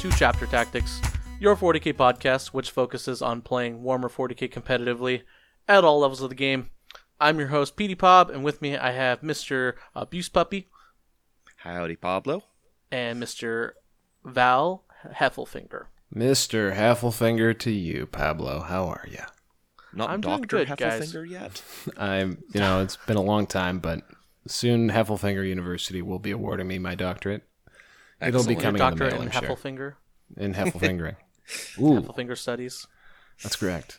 To Chapter Tactics, your 40k podcast, which focuses on playing Warhammer 40k competitively at all levels of the game. I'm your host, Petey Pab, and with me I have Mr. Abuse Puppy Howdy, Pablo. and Mr. Val Heffelfinger. Mr. Heffelfinger to you, Pablo. How are you? Not I'm doing Doctor good, guys. Yet. I'm, you know, it's been a long time, but soon Heffelfinger University will be awarding me my doctorate. It'll be coming in the mail, in I'm sure. Heffelfinger, In Heffelfingering. Ooh, Heffelfinger Studies. that's correct.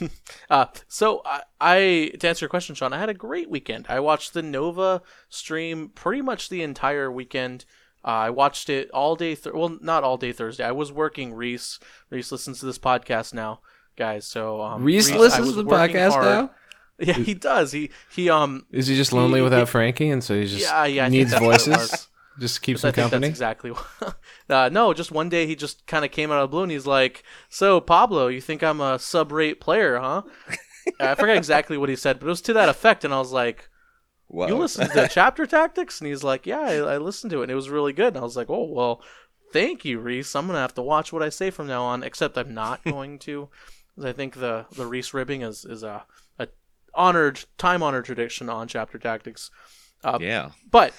Uh, so I, I to answer your question, Sean, I had a great weekend. I watched the Nova stream pretty much the entire weekend. Uh, I watched it all day. Th- well, not all day Thursday. I was working. Reese, Reese listens to this podcast now, guys. So um, Reese I listens to the podcast hard. now? Yeah, he does. He he um Is he just lonely He- without he- Frankie, and so he just yeah yeah needs that's what it voices? Just keeps I him think company? that's exactly what. uh, no, just one day he just kind of came out of the blue and he's like, "So Pablo, you think I'm a sub-rate player, huh?" I forget exactly what he said, but it was to that effect, and I was like, Whoa. "You listen to Chapter Tactics?" And he's like, "Yeah, I, I listened to it, and it was really good." And I was like, "Oh well, thank you, Reese. I'm gonna have to watch what I say from now on." Except I'm not going to, because I think the the Reese ribbing is is a, a honored time honored tradition on Chapter Tactics. Uh, yeah. but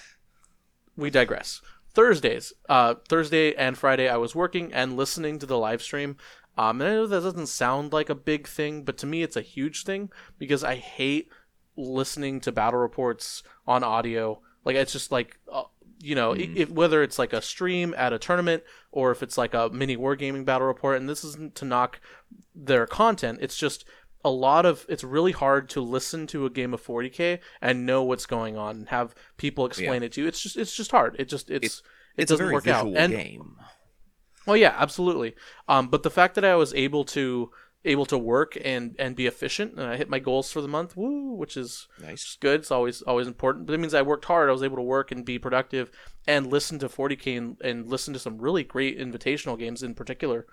we digress. Thursdays, uh, Thursday and Friday, I was working and listening to the live stream. Um, and I know that doesn't sound like a big thing, but to me, it's a huge thing because I hate listening to battle reports on audio. Like it's just like, uh, you know, i if whether it's like a stream at a tournament or if it's like a mini wargaming battle report. And this isn't to knock their content. It's just a lot of it's really hard to listen to a game of 40k and know what's going on and have people explain it to you. It's just it's just hard. It just it's it It's doesn't work out. And game. well, yeah, absolutely. Um, but the fact that I was able to able to work and and be efficient and I hit my goals for the month, woo, which is Nice. good. It's always always important. But it means I worked hard. I was able to work and be productive and listen to 40k and, and listen to some really great invitational games in particular.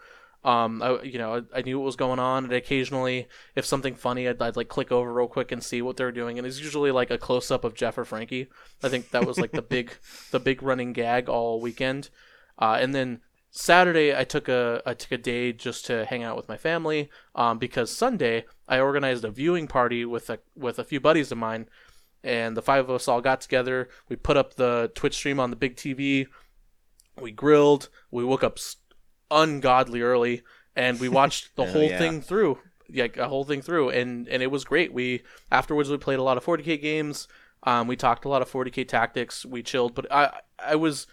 Um, I, you know, I, knew what was going on, and occasionally, if something funny, I'd, I'd like click over real quick and see what they're doing, and it's usually like a close up of Jeff or Frankie. I think that was like the big, the big running gag all weekend. Uh, and then Saturday, I took a I took a day just to hang out with my family, um, because Sunday I organized a viewing party with a with a few buddies of mine, and the five of us all got together. We put up the Twitch stream on the big TV. We grilled. We woke up ungodly early, and we watched the whole yeah. thing through. like a whole thing through, and and it was great. We afterwards we played a lot of 40k games. Um, we talked a lot of 40k tactics. We chilled, but I I was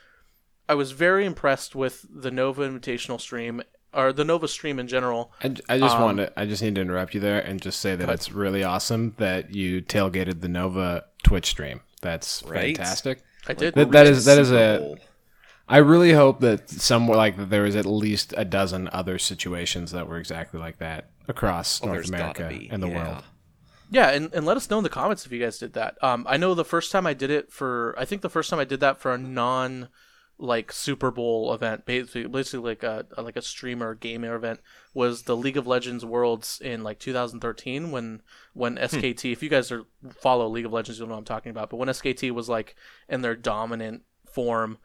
I was very impressed with the Nova Invitational stream or the Nova stream in general. I, I just Um, to I just need to interrupt you there and just say that it's really awesome that you tailgated the Nova Twitch stream. That's Right? fantastic. I did. That, that is that is a. Bowl. I really hope that somewhere like that there was at least a dozen other situations that were exactly like that across Oh, North America be. and the yeah. world. Yeah, and, and let us know in the comments if you guys did that. Um, I know the first time I did it for, I think the first time I did that for a non, like Super Bowl event, basically, basically like a like a streamer gamer event, was the League of Legends Worlds in like 2013 when when SKT. If you guys are follow League of Legends, you'll know what I'm talking about. But when SKT was like in their dominant form,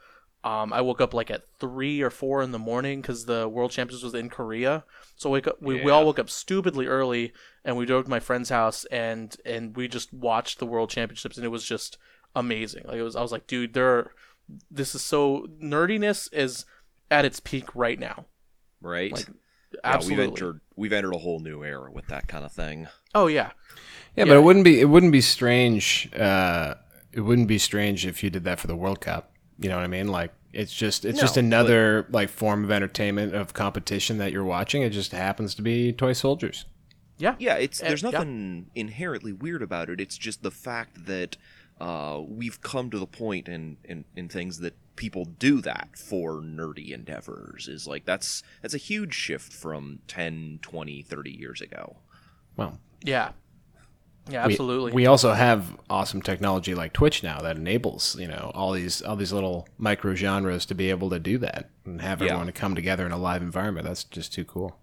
um, I woke up like at three or four in the morning because the World Championships was in Korea. So wake up, we, we all woke up stupidly early, and we drove to my friend's house, and and we just watched the World Championships, and it was just amazing. Like it was, I was like, dude, there are this is so nerdiness is at its peak right now. right? Like, Yeah, Absolutely. we've entered we've entered a whole new era with that kind of thing. oh yeah. Yeah, but it wouldn't be it wouldn't be strange. Uh, it wouldn't be strange if you did that for the World Cup. You know what I mean? Like it's just it's just No, another like form of entertainment of competition that you're watching. It just happens to be toy soldiers. Yeah. Yeah, it's Uh, there's yeah. nothing inherently weird about it. It's just the fact that uh, we've come to the point in, in in things that people do that for nerdy endeavors is like that's that's a huge shift from 10 20 30 years ago Well, Yeah. Yeah, we- absolutely. We, also have awesome technology like Twitch now that enables you know all these all these little micro genres to be able to do that and have Yeah. everyone to come together in a live environment. That's just too cool.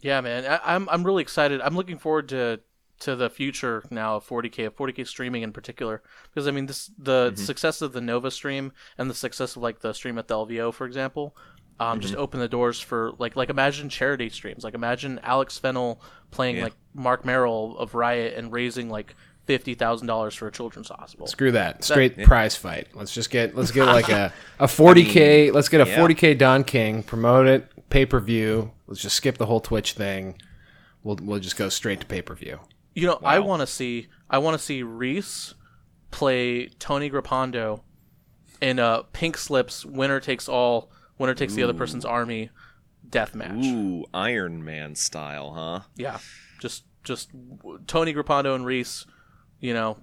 Yeah, man, I, I'm I'm really excited. I'm looking forward to to the future now of 40k, of 40k streaming in particular, because I mean this the Mm-hmm. success of the Nova stream and the success of like the stream at the LVO, for example, um, just Mm-hmm. open the doors for like like imagine charity streams, like imagine Alex Fennell playing Yeah. like Marc Merrill of Riot and raising like fifty thousand dollars for a children's hospital. Screw that. Straight prize fight. Let's just get let's get like a a 40k. let's get a yeah. 40k Don King. Promote it. Pay per view. Let's just skip the whole Twitch thing. We'll we'll just go straight to pay per view. You know, I want to see I want to see Reese play Tony Grippando in a pink slips winner takes all, winner takes the other person's army death match. ooh iron man style huh Yeah, just just Tony Grippando and Reese, you know,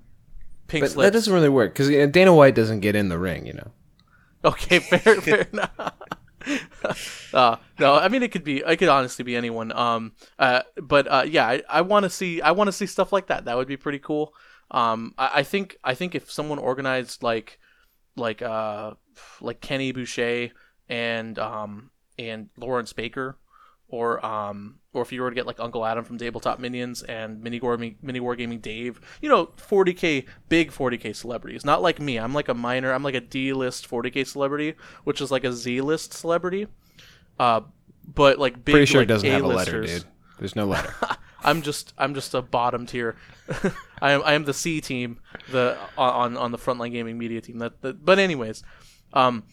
pink But slips. that doesn't really work because Dana White doesn't get in the ring. You know. Okay, fair, fair enough. uh, no, I mean it could be, it could honestly be anyone. Um, uh, but uh, yeah, I, I want to see, I want to see stuff like that. That would be pretty cool. Um, I, I think, I think if someone organized like, like, uh, like Kenny Boucher and um and Lawrence Baker, or um, or if you were to get like Uncle Atom from Tabletop Minions and Mini War Mini Wargaming Dave, you know, 40k big 40k celebrities, not like me. I'm like a minor. I'm like a D-list 40k celebrity, which is like a Z-list celebrity. Uh, but like big. Pretty sure like, it doesn't have a letter, dude. There's no letter. I'm just I'm just a bottom tier. I am I am the C team, the on on the frontline gaming media team. That, that but anyways, um,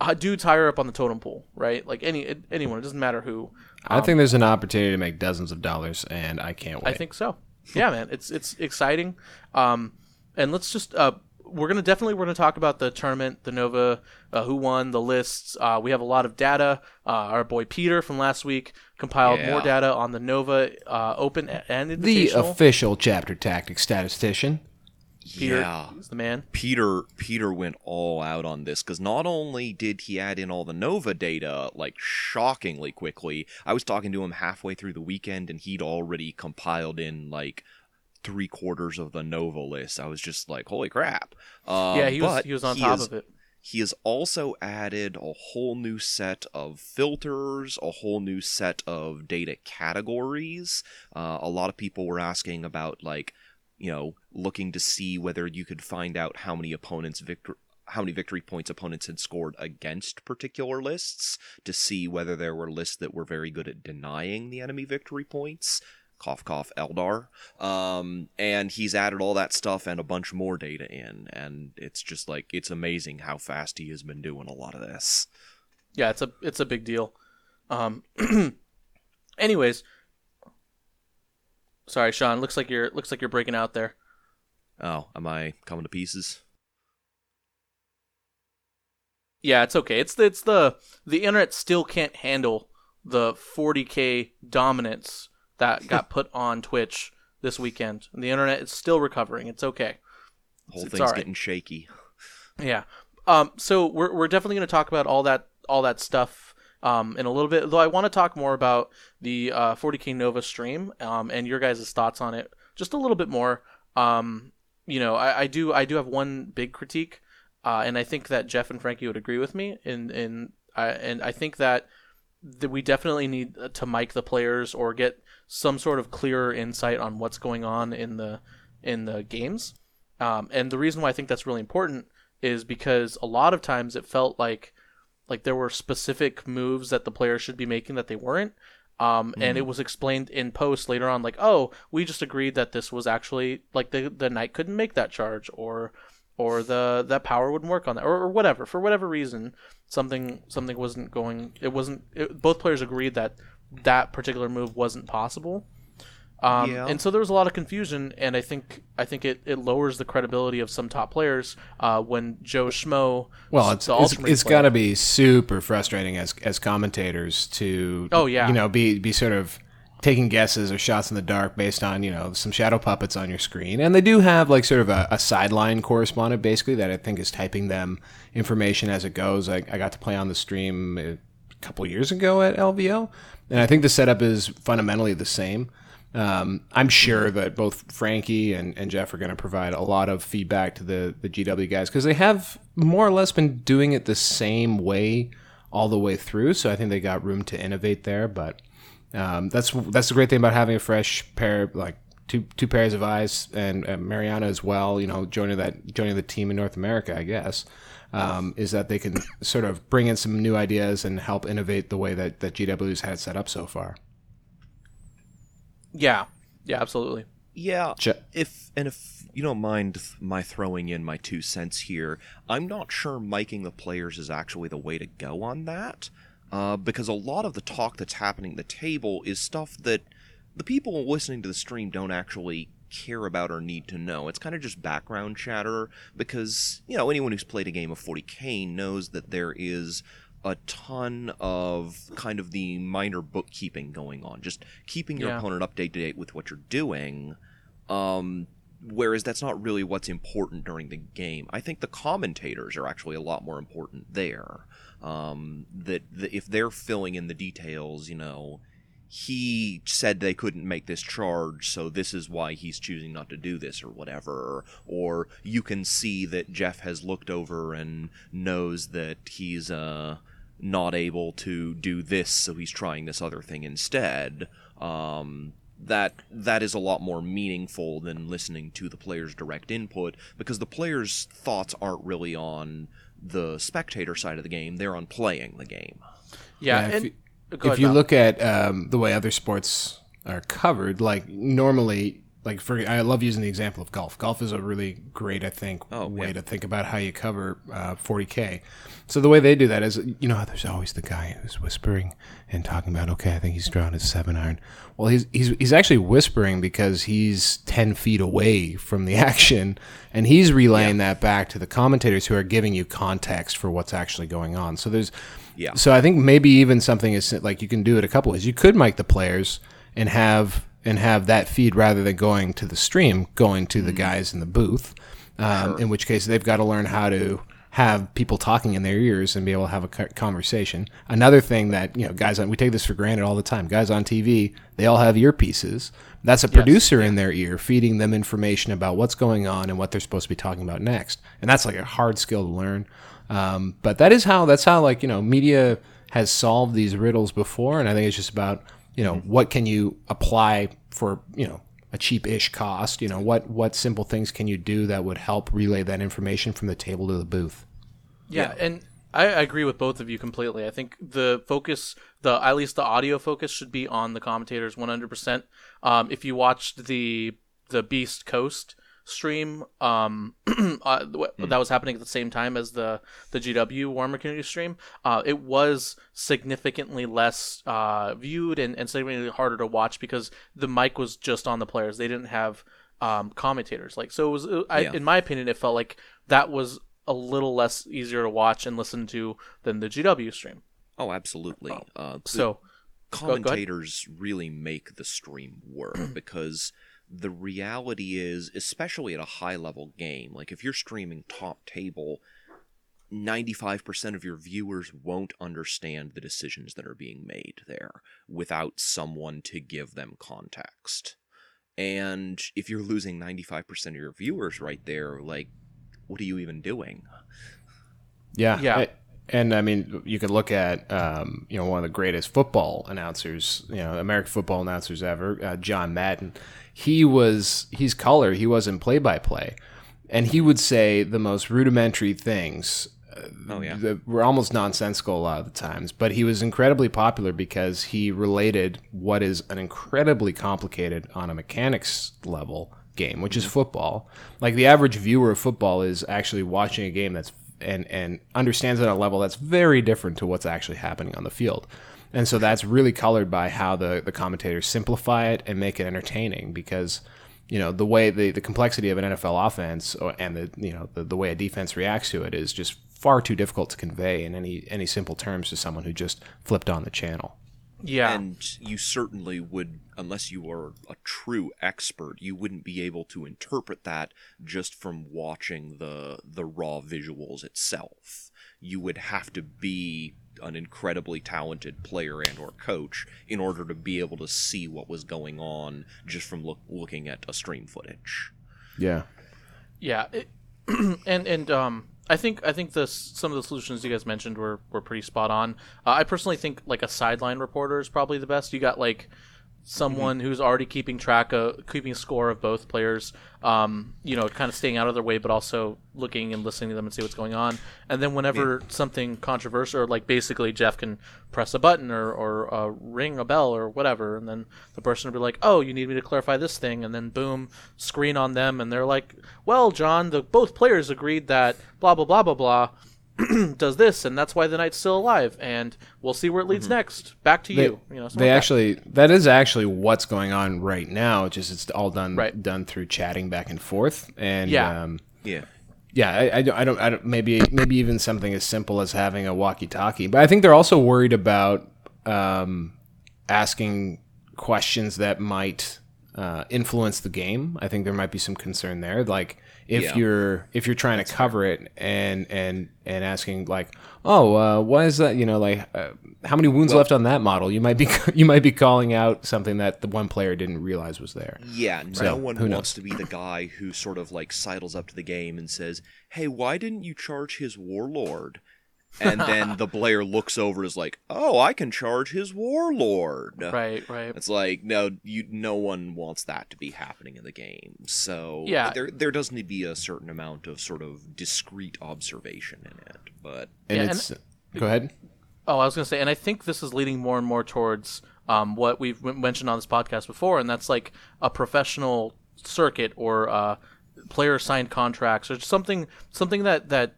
uh, dudes higher up on the totem pole, right? Like any anyone, it doesn't matter who. I think there's an opportunity to make dozens of dollars, and I can't wait. I think so. Yeah, man, it's it's exciting. Um, and let's just uh, we're gonna definitely we're gonna talk about the tournament, the Nova, uh, who won, the lists. Uh, we have a lot of data. Uh, our boy Peter from last week compiled more data on the Nova uh, Open and the official chapter tactic statistician. Peter yeah is the man. Peter Peter went all out on this because not only did he add in all the Nova data like shockingly quickly, I was talking to him halfway through the weekend and he'd already compiled in like three quarters of the Nova list. I was just like, holy crap! Um, yeah, he was he was on he top is- of it. He has also added a whole new set of filters, a whole new set of data categories. Uh, a lot of people were asking about, like, you know, looking to see whether you could find out how many opponents victor how many victory points opponents had scored against particular lists to see whether there were lists that were very good at denying the enemy victory points. Cough, cough, Eldar. Um, and he's added all that stuff and a bunch more data in, and it's just like it's amazing how fast he has been doing a lot of this. Yeah, it's a it's a big deal. Um, anyways, sorry, Sean. Looks like you're looks like you're breaking out there. Oh, am I coming to pieces? Yeah, it's okay. It's the, it's the the internet still can't handle the 40k dominance that got put on Twitch this weekend. And the internet is still recovering. It's okay. The whole It's thing's alright. getting shaky. Yeah. Um. So we're we're definitely going to talk about all that all that stuff um in a little bit. Though I want to talk more about the uh, 40k Nova stream um and your guys' thoughts on it just a little bit more. Um. You know, I, I do I do have one big critique, uh, and I think that Jeff and Frankie would agree with me. In in I and I think that that we definitely need to mic the players or get some sort of clearer insight on what's going on in the in the games. Um, and the reason why I think that's really important is because a lot of times it felt like like there were specific moves that the players should be making that they weren't. Um, and it was explained in post later on, like, oh, we just agreed that this was actually like the the knight couldn't make that charge, or or the that power wouldn't work on that or, or whatever. For whatever reason something something wasn't going it wasn't it, both players agreed that that particular move wasn't possible um, Yeah. and so there was a lot of confusion and i think i think it, it lowers the credibility of some top players uh, when joe schmo Well, it's the it's, Ultimate it's player- got to be super frustrating as as commentators to Oh, yeah. you know be be sort of taking guesses or shots in the dark based on you know some shadow puppets on your screen and they do have like sort of a, a sideline correspondent basically that I think is typing them information as it goes. I, I got to play on the stream a couple years ago at LVO and I think the setup is fundamentally the same. Um, I'm sure that both Frankie and, and Jeff are going to provide a lot of feedback to the, the GW guys because they have more or less been doing it the same way all the way through. So I think they got room to innovate there. But um, that's that's the great thing about having a fresh pair, like two two pairs of eyes, and uh, Mariana as well. You know, joining that joining the team in North America, I guess. Um, is that they can sort of bring in some new ideas and help innovate the way that, that GW's had set up so far. Yeah yeah absolutely Yeah. Je- If and if you don't mind my throwing in my two cents here, I'm not sure miking the players is actually the way to go on that, uh, because a lot of the talk that's happening at the table is stuff that the people listening to the stream don't actually care about or need to know. It's kind of just background chatter because you know anyone who's played a game of 40k knows that there is a ton of kind of the minor bookkeeping going on, just keeping your Yeah. opponent up to date with what you're doing. Um, whereas that's not really what's important during the game. I think the commentators are actually a lot more important there. Um, that, that if they're filling in the details, you know, he said they couldn't make this charge, so this is why he's choosing not to do this, or whatever. Or you can see that Jeff has looked over and knows that he's uh, not able to do this, so he's trying this other thing instead. Um, that that is a lot more meaningful than listening to the player's direct input because the player's thoughts aren't really on the spectator side of the game; they're on playing the game. yeah, Yeah, if and you- if ahead, you look at um, the way other sports are covered, like normally, like for I love using the example of golf. Golf is a really great, I think, Oh, way yeah. to think about how you cover uh, 40k. So the way they do that is, you know, there's always the guy who's whispering and talking about, okay, I think he's drawing his seven iron. Well, he's he's he's actually whispering because he's ten feet away from the action, and he's relaying that back to the commentators who are giving you context for what's actually going on. So there's Yeah. so I think maybe even something is like you can do it a couple ways. You could mic the players and have and have that feed rather than going to the stream, going to the guys in the booth. Um, In which case, they've got to learn how to have people talking in their ears and be able to have a conversation. Another thing that you know, guys on we take this for granted all the time. Guys on TV, they all have earpieces. That's a producer in their ear feeding them information about what's going on and what they're supposed to be talking about next. And that's like a hard skill to learn. Um, but that is how that's how like you know media has solved these riddles before, and I think it's just about you know what can you apply for you know a cheap-ish cost. You know what what simple things can you do that would help relay that information from the table to the booth. Yeah, and I, I agree with both of you completely. I think the focus, the at least the audio focus, should be on the commentators 100%. Um, if you watched the the Beast Coast stream, um, uh, that was happening at the same time as the the GW Warhammer Community stream, uh, it was significantly less uh, viewed and, and significantly harder to watch because the mic was just on the players. They didn't have um, commentators. Like so, it was. I, Yeah. In my opinion, it felt like that was a little less easier to watch and listen to than the GW stream. Oh, absolutely. Uh, the So, go ahead. commentators really make the stream work because the reality is, especially at a high level game, like if you're streaming top table, 95% of your viewers won't understand the decisions that are being made there without someone to give them context. And if you're losing 95% of your viewers right there, like, what are you even doing? Yeah, Yeah. I- and I mean, you could look at um, you know one of the greatest football announcers, you know, American football announcers ever, uh, John Madden. He was he's color. He wasn't play by play, and he would say the most rudimentary things. uh, Oh, yeah. that were almost nonsensical a lot of the times, but he was incredibly popular because he related what is an incredibly complicated on a mechanics level game, which is football. Like the average viewer of football is actually watching a game that's and and understands it at a level that's very different to what's actually happening on the field. And so that's really colored by how the, the commentators simplify it and make it entertaining because, you know, the way the, the complexity of an NFL offense or, and the you know the, the way a defense reacts to it is just far too difficult to convey in any any simple terms to someone who just flipped on the channel. Yeah. And you certainly would, unless you were a true expert, you wouldn't be able to interpret that just from watching the the raw visuals itself. You would have to be an incredibly talented player and or coach in order to be able to see what was going on just from look, looking at a stream footage. Yeah. Yeah, it, and and um, I think I think the some of the solutions you guys mentioned were were pretty spot on. Uh, I personally think like a sideline reporter is probably the best. You got like someone who's already keeping track of keeping score of both players um, you know kind of staying out of their way but also looking and listening to them and see what's going on. And then whenever something controversial or like basically jeff can press a button or, or uh, ring a bell or whatever and then the person will be like oh you need me to clarify this thing and then boom screen on them and they're like well john the both players agreed that blah blah blah blah blah does this and that's why the knight's still alive and we'll see where it leads next back to They, you you know they like that. actually that is actually what's going on right now. Just it's all done Right. done through chatting back and forth. And Yeah. um, Yeah. yeah, I, I, don't, I don't, I don't, maybe, maybe even something as simple as having a walkie-talkie. But I think they're also worried about um, asking questions that might uh, influence the game. I think there might be some concern there. Like if Yeah. you're if you're trying to cover it and and and asking like, oh, uh, why is that? You know, like uh, how many wounds left on that model? You might be you might be calling out something that the one player didn't realize was there. Yeah, So, no one who wants to be the guy who sort of like sidles up to the game and says, "Hey, why didn't you charge his warlord?" And then the player looks over and is like, "Oh, I can charge his warlord." right right It's like no, you no one wants that to be happening in the game. So Yeah. there there does need to be a certain amount of sort of discrete observation in it. But And Yeah, and- it's go ahead. Oh, I was going to say, and I think this is leading more and more towards um, what we've m- mentioned on this podcast before, and that's like a professional circuit or uh, player signed contracts or something something that that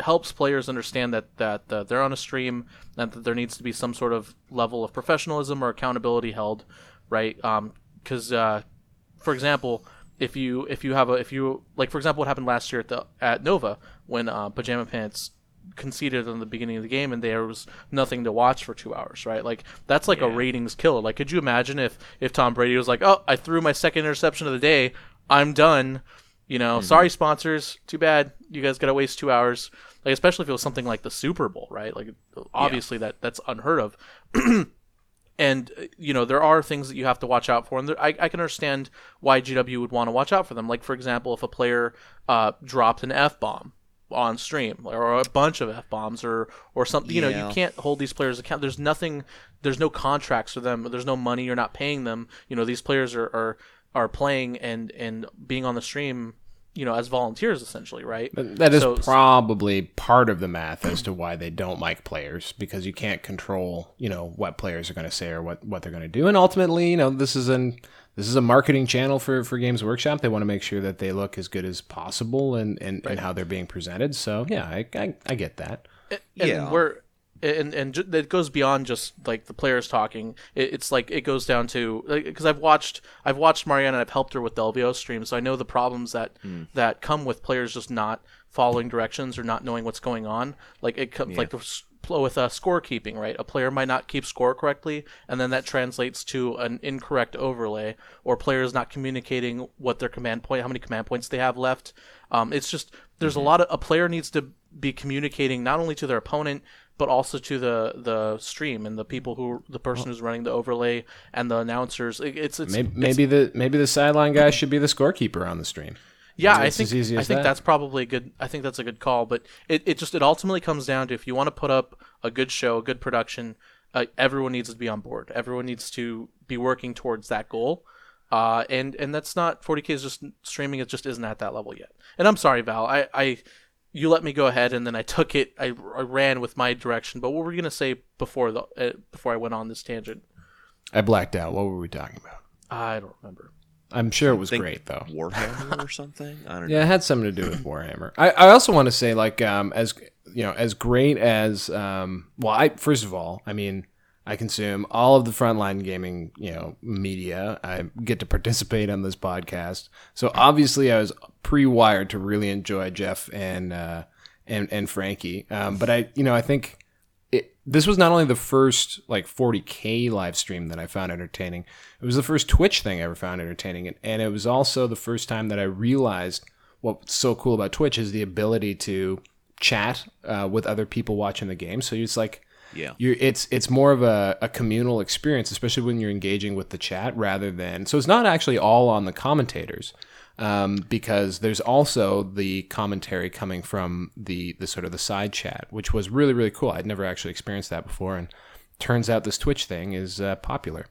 helps players understand that that uh, they're on a stream and that there needs to be some sort of level of professionalism or accountability held, right? Because, uh, for example, if you if you have a if you like for example what happened last year at the at Nova when uh, Pajama Pants conceded in the beginning of the game and there was nothing to watch for two hours right? Like that's like a ratings killer. Like could you imagine if if tom brady was like oh i threw my second interception of the day. I'm done. You know sorry sponsors. Too bad. You guys gotta waste two hours like especially if it was something like the super bowl right? Like obviously that that's unheard of. And uh, you know there are things that you have to watch out for and there, I, I can understand why gw would want to watch out for them. Like for example if a player uh, dropped an f-bomb on stream or a bunch of f-bombs or or something you know you can't hold these players account there's nothing there's no contracts for them there's no money you're not paying them. You know these players are are, are playing and and being on the stream you know as volunteers essentially right That is So- probably part of the math as to why they don't like players because you can't control, you know, what players are going to say or what, what they're going to do. And ultimately, you know, this is an this is a marketing channel for, for Games Workshop. They want to make sure that they look as good as possible and, and, and how they're being presented. So yeah, I, I, I get that. and Yeah. we're and and it goes beyond just like the players talking. It, it's like it goes down to because I've watched I've watched Mariana. I've helped her with the LVO stream, so I know the problems that that come with players just not following directions or not knowing what's going on. Like it comes like the with uh, scorekeeping, right? A player might not keep score correctly, and then that translates to an incorrect overlay, or players not communicating what their command point, how many command points they have left. Um, it's just there's a lot of a player needs to be communicating not only to their opponent but also to the the stream and the people who the person who's running the overlay and the announcers. It, it's it's Maybe, maybe the maybe the sideline guy should be the scorekeeper on the stream. yeah, I think as easy I think that. that's probably a good. I think that's a good call. But it, it just it ultimately comes down to if you want to put up a good show, a good production, uh, everyone needs to be on board. Everyone needs to be working towards that goal. Uh, and and that's not 40k is just streaming. It just isn't at that level yet. And I'm sorry, Val. I, I you let me go ahead, and then I took it. I, I ran with my direction. But what were you gonna say before the uh, before I went on this tangent? I blacked out. What were we talking about? I don't remember. I'm sure it was think great though. Warhammer or something. I don't Yeah, know. it had something to do with Warhammer. I, I also want to say, like, um, as you know, as great as, um, well, I first of all, I mean, I consume all of the frontline gaming, you know, media. I get to participate on this podcast, so obviously, I was pre-wired to really enjoy Jeff and uh, and and Frankie. Um, but I, you know, I think it, this was not only the first like 40k live stream that I found entertaining. It was the first Twitch thing I ever found entertaining, and, and it was also the first time that I realized what's so cool about Twitch is the ability to chat uh, with other people watching the game. So it's like Yeah. you're it's it's more of a, a communal experience, especially when you're engaging with the chat rather than so it's not actually all on the commentators. Um, because there's also the commentary coming from the the sort of the side chat, which was really really cool. I'd never actually experienced that before, and turns out this Twitch thing is uh, popular.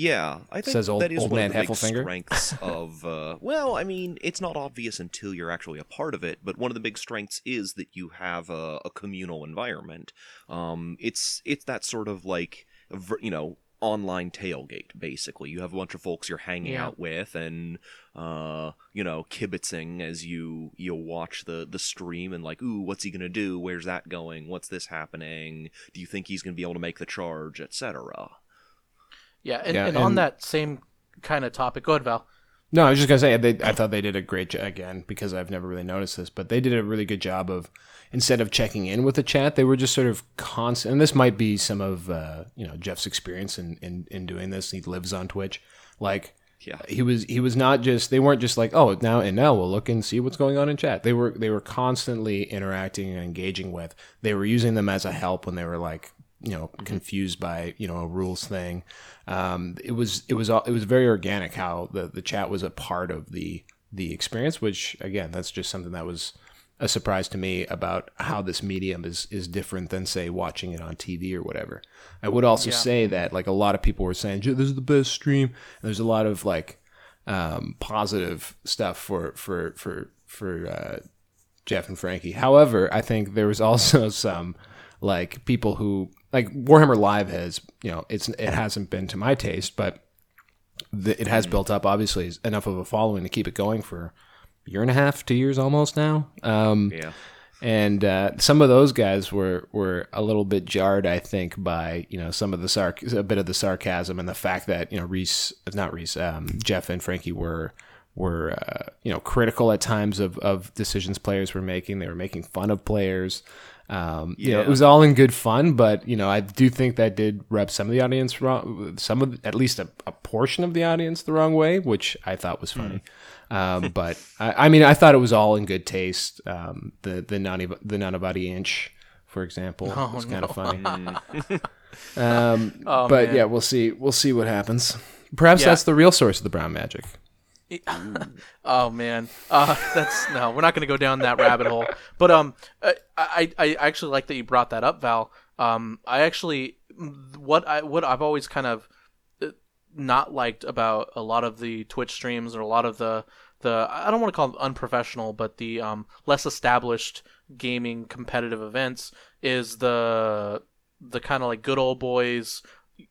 Yeah, I think Says old- that is old one man of the big Heffelfinger. strengths of. Uh, well, I mean, it's not obvious until you're actually a part of it, but one of the big strengths is that you have a, a communal environment. Um, it's it's that sort of like ver- you know online tailgate basically you have a bunch of folks you're hanging Yeah. out with and uh you know kibitzing as you you watch the the stream and like ooh what's he gonna do where's that going what's this happening do you think he's gonna be able to make the charge etc Yeah, and, Yeah, and, on that same kind of topic, go ahead, Val. No, I was just gonna say they, I thought they did a great job again because I've never really noticed this, but they did a really good job of instead of checking in with the chat, they were just sort of constant. And this might be some of uh, you know Jeff's experience in, in in doing this. He lives on Twitch, like yeah he was he was not just they weren't just like oh now and now we'll look and see what's going on in chat. They were they were constantly interacting and engaging with. They were using them as a help when they were like you know confused by you know a rules thing. Um, it was it was all it was very organic how the the chat was a part of the the experience. Which again that's just something that was a surprise to me about how this medium is is different than say watching it on TV or whatever. I would also Yeah. say that like a lot of people were saying "J- this is the best stream. And there's a lot of like um, positive stuff for for for for uh, Jeff and Frankie. However, I think there was also some like people who like Warhammer Live has you know it's it hasn't been to my taste, but the, it has built up obviously enough of a following to keep it going for a year and a half, two years almost now. Um, yeah and uh, some of those guys were were a little bit jarred, I think, by you know some of the sarc a bit of the sarcasm and the fact that you know Reese, not Reese, um, Jeff and Frankie were were uh, you know critical at times of of decisions players were making. They were making fun of players. Um, You know, it was all in good fun, but you know, I do think that did rub some of the audience wrong. Some of, at least a, a portion of the audience, the wrong way, which I thought was funny. Um, but I, I mean, I thought it was all in good taste. Um, the the Nani, the Nanavati inch, for example, Oh, was kind of funny. um, Oh, but man. yeah, we'll see. We'll see what happens. Perhaps Yeah. that's the real source of the brown magic. Oh man, uh, that's no. We're not going to go down that rabbit hole. But um, I, I actually like that you brought that up, Val. Um, I actually what I what I've always kind of uh, not liked about a lot of the Twitch streams or a lot of the the I don't want to call them unprofessional, but the um, less established gaming competitive events is the the kind of like good old boys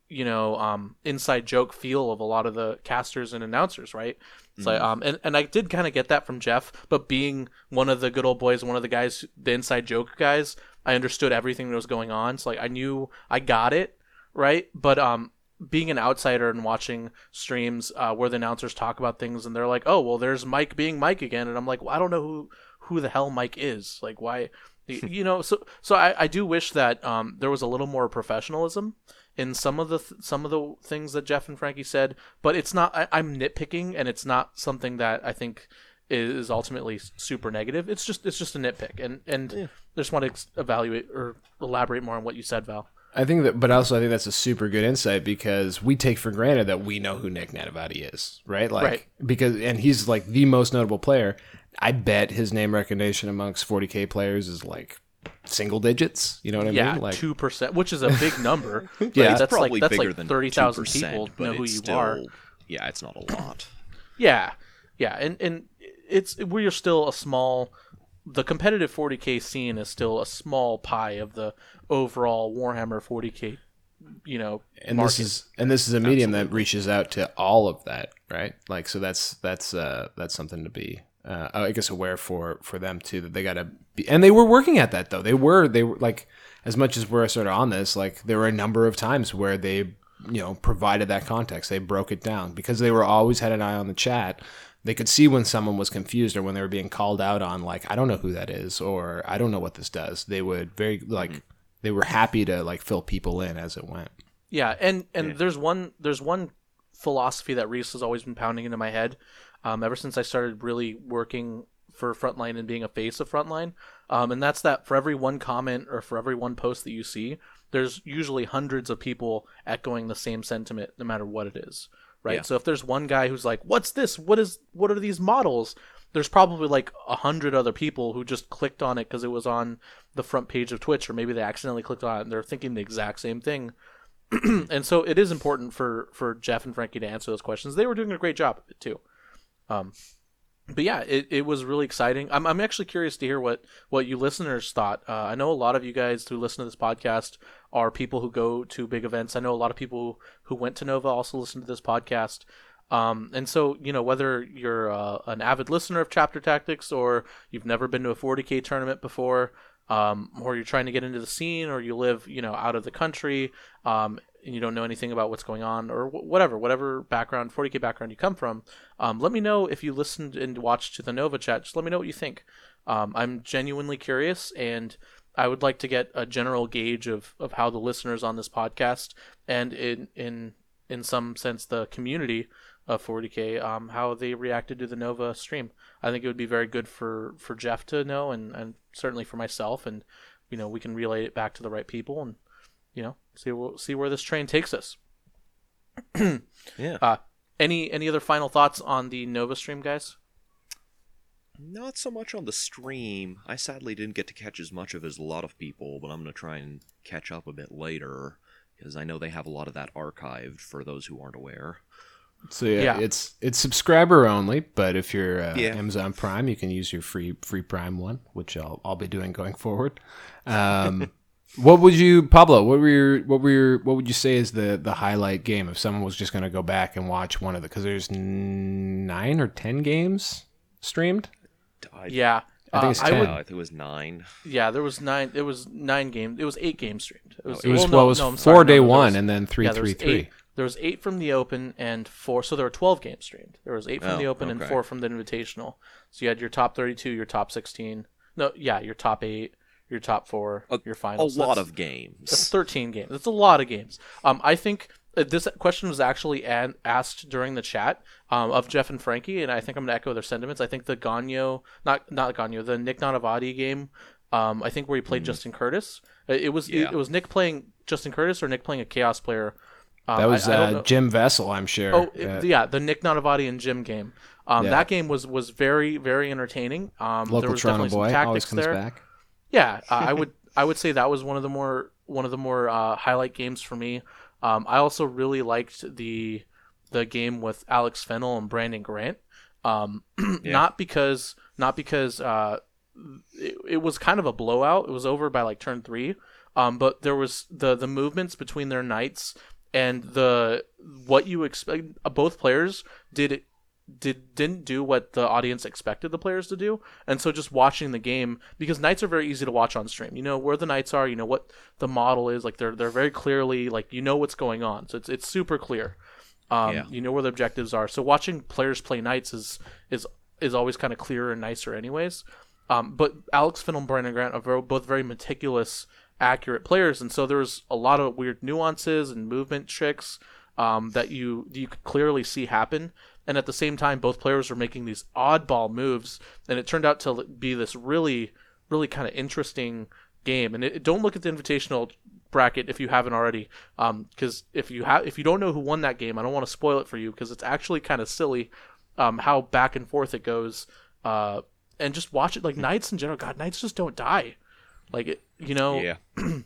you know um inside joke feel of a lot of the casters and announcers right it's like um and, and i did kind of get that from jeff but being one of the good old boys one of the guys the inside joke guys i understood everything that was going on. So like i knew i got it right? But um being an outsider and watching streams uh, where the announcers talk about things and they're like oh well there's mike being mike again. And i'm like well, i don't know who who the hell mike is. Like why you know? So so I, I do wish that um, there was a little more professionalism in some of the th- some of the things that Jeff and Frankie said, but it's not. I, I'm nitpicking, and it's not something that I think is ultimately super negative. It's just it's just a nitpick, and and I just want to ex- evaluate or elaborate more on what you said, Val. I think that, but also I think that's a super good insight because we take for granted that we know who Nick Nanavati is, right? Like, Right. because, and he's like the most notable player. I bet his name recognition amongst 40k players is like single digits. You know what I Yeah, mean? Like, two percent, which is a big number. Yeah, Right? it's that's probably like that's bigger like than thirty thousand people know who you still, are. Yeah, it's not a lot. Yeah, yeah, and and it's we are still a small. The competitive 40k scene is still a small pie of the overall Warhammer 40k you know, and market. this is and this is a medium that reaches out to all of that, right? Like so that's that's uh that's something to be uh, I guess aware for for them too that they got to be and they were working at that though. They were they were like as much as we're sort of on this, like there were a number of times where they you know provided that context. They broke it down because they were always had an eye on the chat. They could see when someone was confused or when they were being called out on like I don't know who that is or I don't know what this does. They would very like they were happy to like fill people in as it went. Yeah, and and there's one there's one philosophy that Reese has always been pounding into my head, um, ever since I started really working for Frontline and being a face of Frontline, um, and that's that for every one comment or for every one post that you see, there's usually hundreds of people echoing the same sentiment, no matter what it is, right? Yeah. So if there's one guy who's like, "What's this? What is? What are these models?" There's probably like a hundred other people who just clicked on it because it was on the front page of Twitch, or maybe they accidentally clicked on it and they're thinking the exact same thing and so it is important for for Jeff and Frankie to answer those questions. They were doing a great job of it too. Um, but yeah, it, it was really exciting. I'm, I'm actually curious to hear what what you listeners thought. Uh, I know a lot of you guys who listen to this podcast are people who go to big events. I know a lot of people who went to Nova also listen to this podcast. Um, and so, you know, whether you're uh, an avid listener of Chapter Tactics or you've never been to a 40k tournament before, um, or you're trying to get into the scene, or you live, you know, out of the country, um, and you don't know anything about what's going on, or wh- whatever, whatever background, 40k background you come from, um, let me know if you listened and watched to the Nova chat. Just let me know what you think. Um, I'm genuinely curious, and I would like to get a general gauge of, of how the listeners on this podcast and in in in some sense the community of 40k um, how they reacted to the Nova stream. I think it would be very good for for Jeff to know, and and certainly for myself, and you know we can relay it back to the right people, and you know see we'll see where this train takes us. Yeah. Uh, any any other final thoughts on the Nova stream, guys? Not so much on the stream. I sadly didn't get to catch as much of as a lot of people, but I'm going to try and catch up a bit later because I know they have a lot of that archived for those who aren't aware. So yeah, Yeah. it's it's subscriber only, but if you're uh, Yeah. Amazon Prime, you can use your free free Prime one, which I'll I'll be doing going forward. Um, what would you, Pablo? What were your what were your what would you say is the the highlight game if someone was just going to go back and watch one of the because there's nine or ten games streamed. I, Yeah, I think uh, it's I 10. would. I think it was nine. Yeah, there was nine. It was nine games. It was eight games streamed. It was, It was well, well, it was no, I'm four sorry, day no, no, one was- and then three yeah, there three was three. eight. There was eight from the Open and four. So there were twelve games streamed. There was eight from Oh, the Open and four from the Invitational. So you had your top thirty-two, your top sixteen. No, yeah, your top eight, your top four, A, your a finals. lot That's- of That's games. 13 games. That's a lot of games. Um, I think uh, this question was actually an- asked during the chat um, of Jeff and Frankie, and I think I'm going to echo their sentiments. I think the Ganyo, not not Ganyo, the Nick Nanavati game, um, I think where he played Justin Curtis. uh, It, it was Yeah. it, was Nick playing Justin Curtis or Nick playing a Chaos player. Um, That was I, I uh. Jim Vessal, I'm sure. Oh, it- yeah, the Nick Nanavati and Jim game. Um, Yeah. That game was was very very entertaining. Um, there was Toronto definitely some boy always tactics comes there. back. Yeah, uh, I would I would say that was one of the more one of the more uh, highlight games for me. Um, I also really liked the the game with Alex Fennell and Brandon Grant. Um, Not because not because uh, it, it was kind of a blowout. It was over by like turn three. Um, but there was the the movements between their knights and the what you expect. Uh, both players did did didn't do what the audience expected the players to do. And so just watching the game because knights are very easy to watch on stream. You know where the knights are you know what the model is like they're they're very clearly like you know what's going on. So it's it's super clear um Yeah. you know where the objectives are. So watching players play knights is is is always kind of clearer and nicer anyways. Um but alex finn and brandon grant are very, both very meticulous accurate players. And so there's a lot of weird nuances and movement tricks um, that you you could clearly see happen. And at the same time, both players were making these oddball moves, and it turned out to be this really, really kind of interesting game. And it, don't look at the invitational bracket if you haven't already, because if you have if you don't know who won that game, I don't want to spoil it for you because it's actually kind of silly um, how back and forth it goes. Uh, and just watch it like knights in general. God, knights just don't die. Like it, you know. Yeah.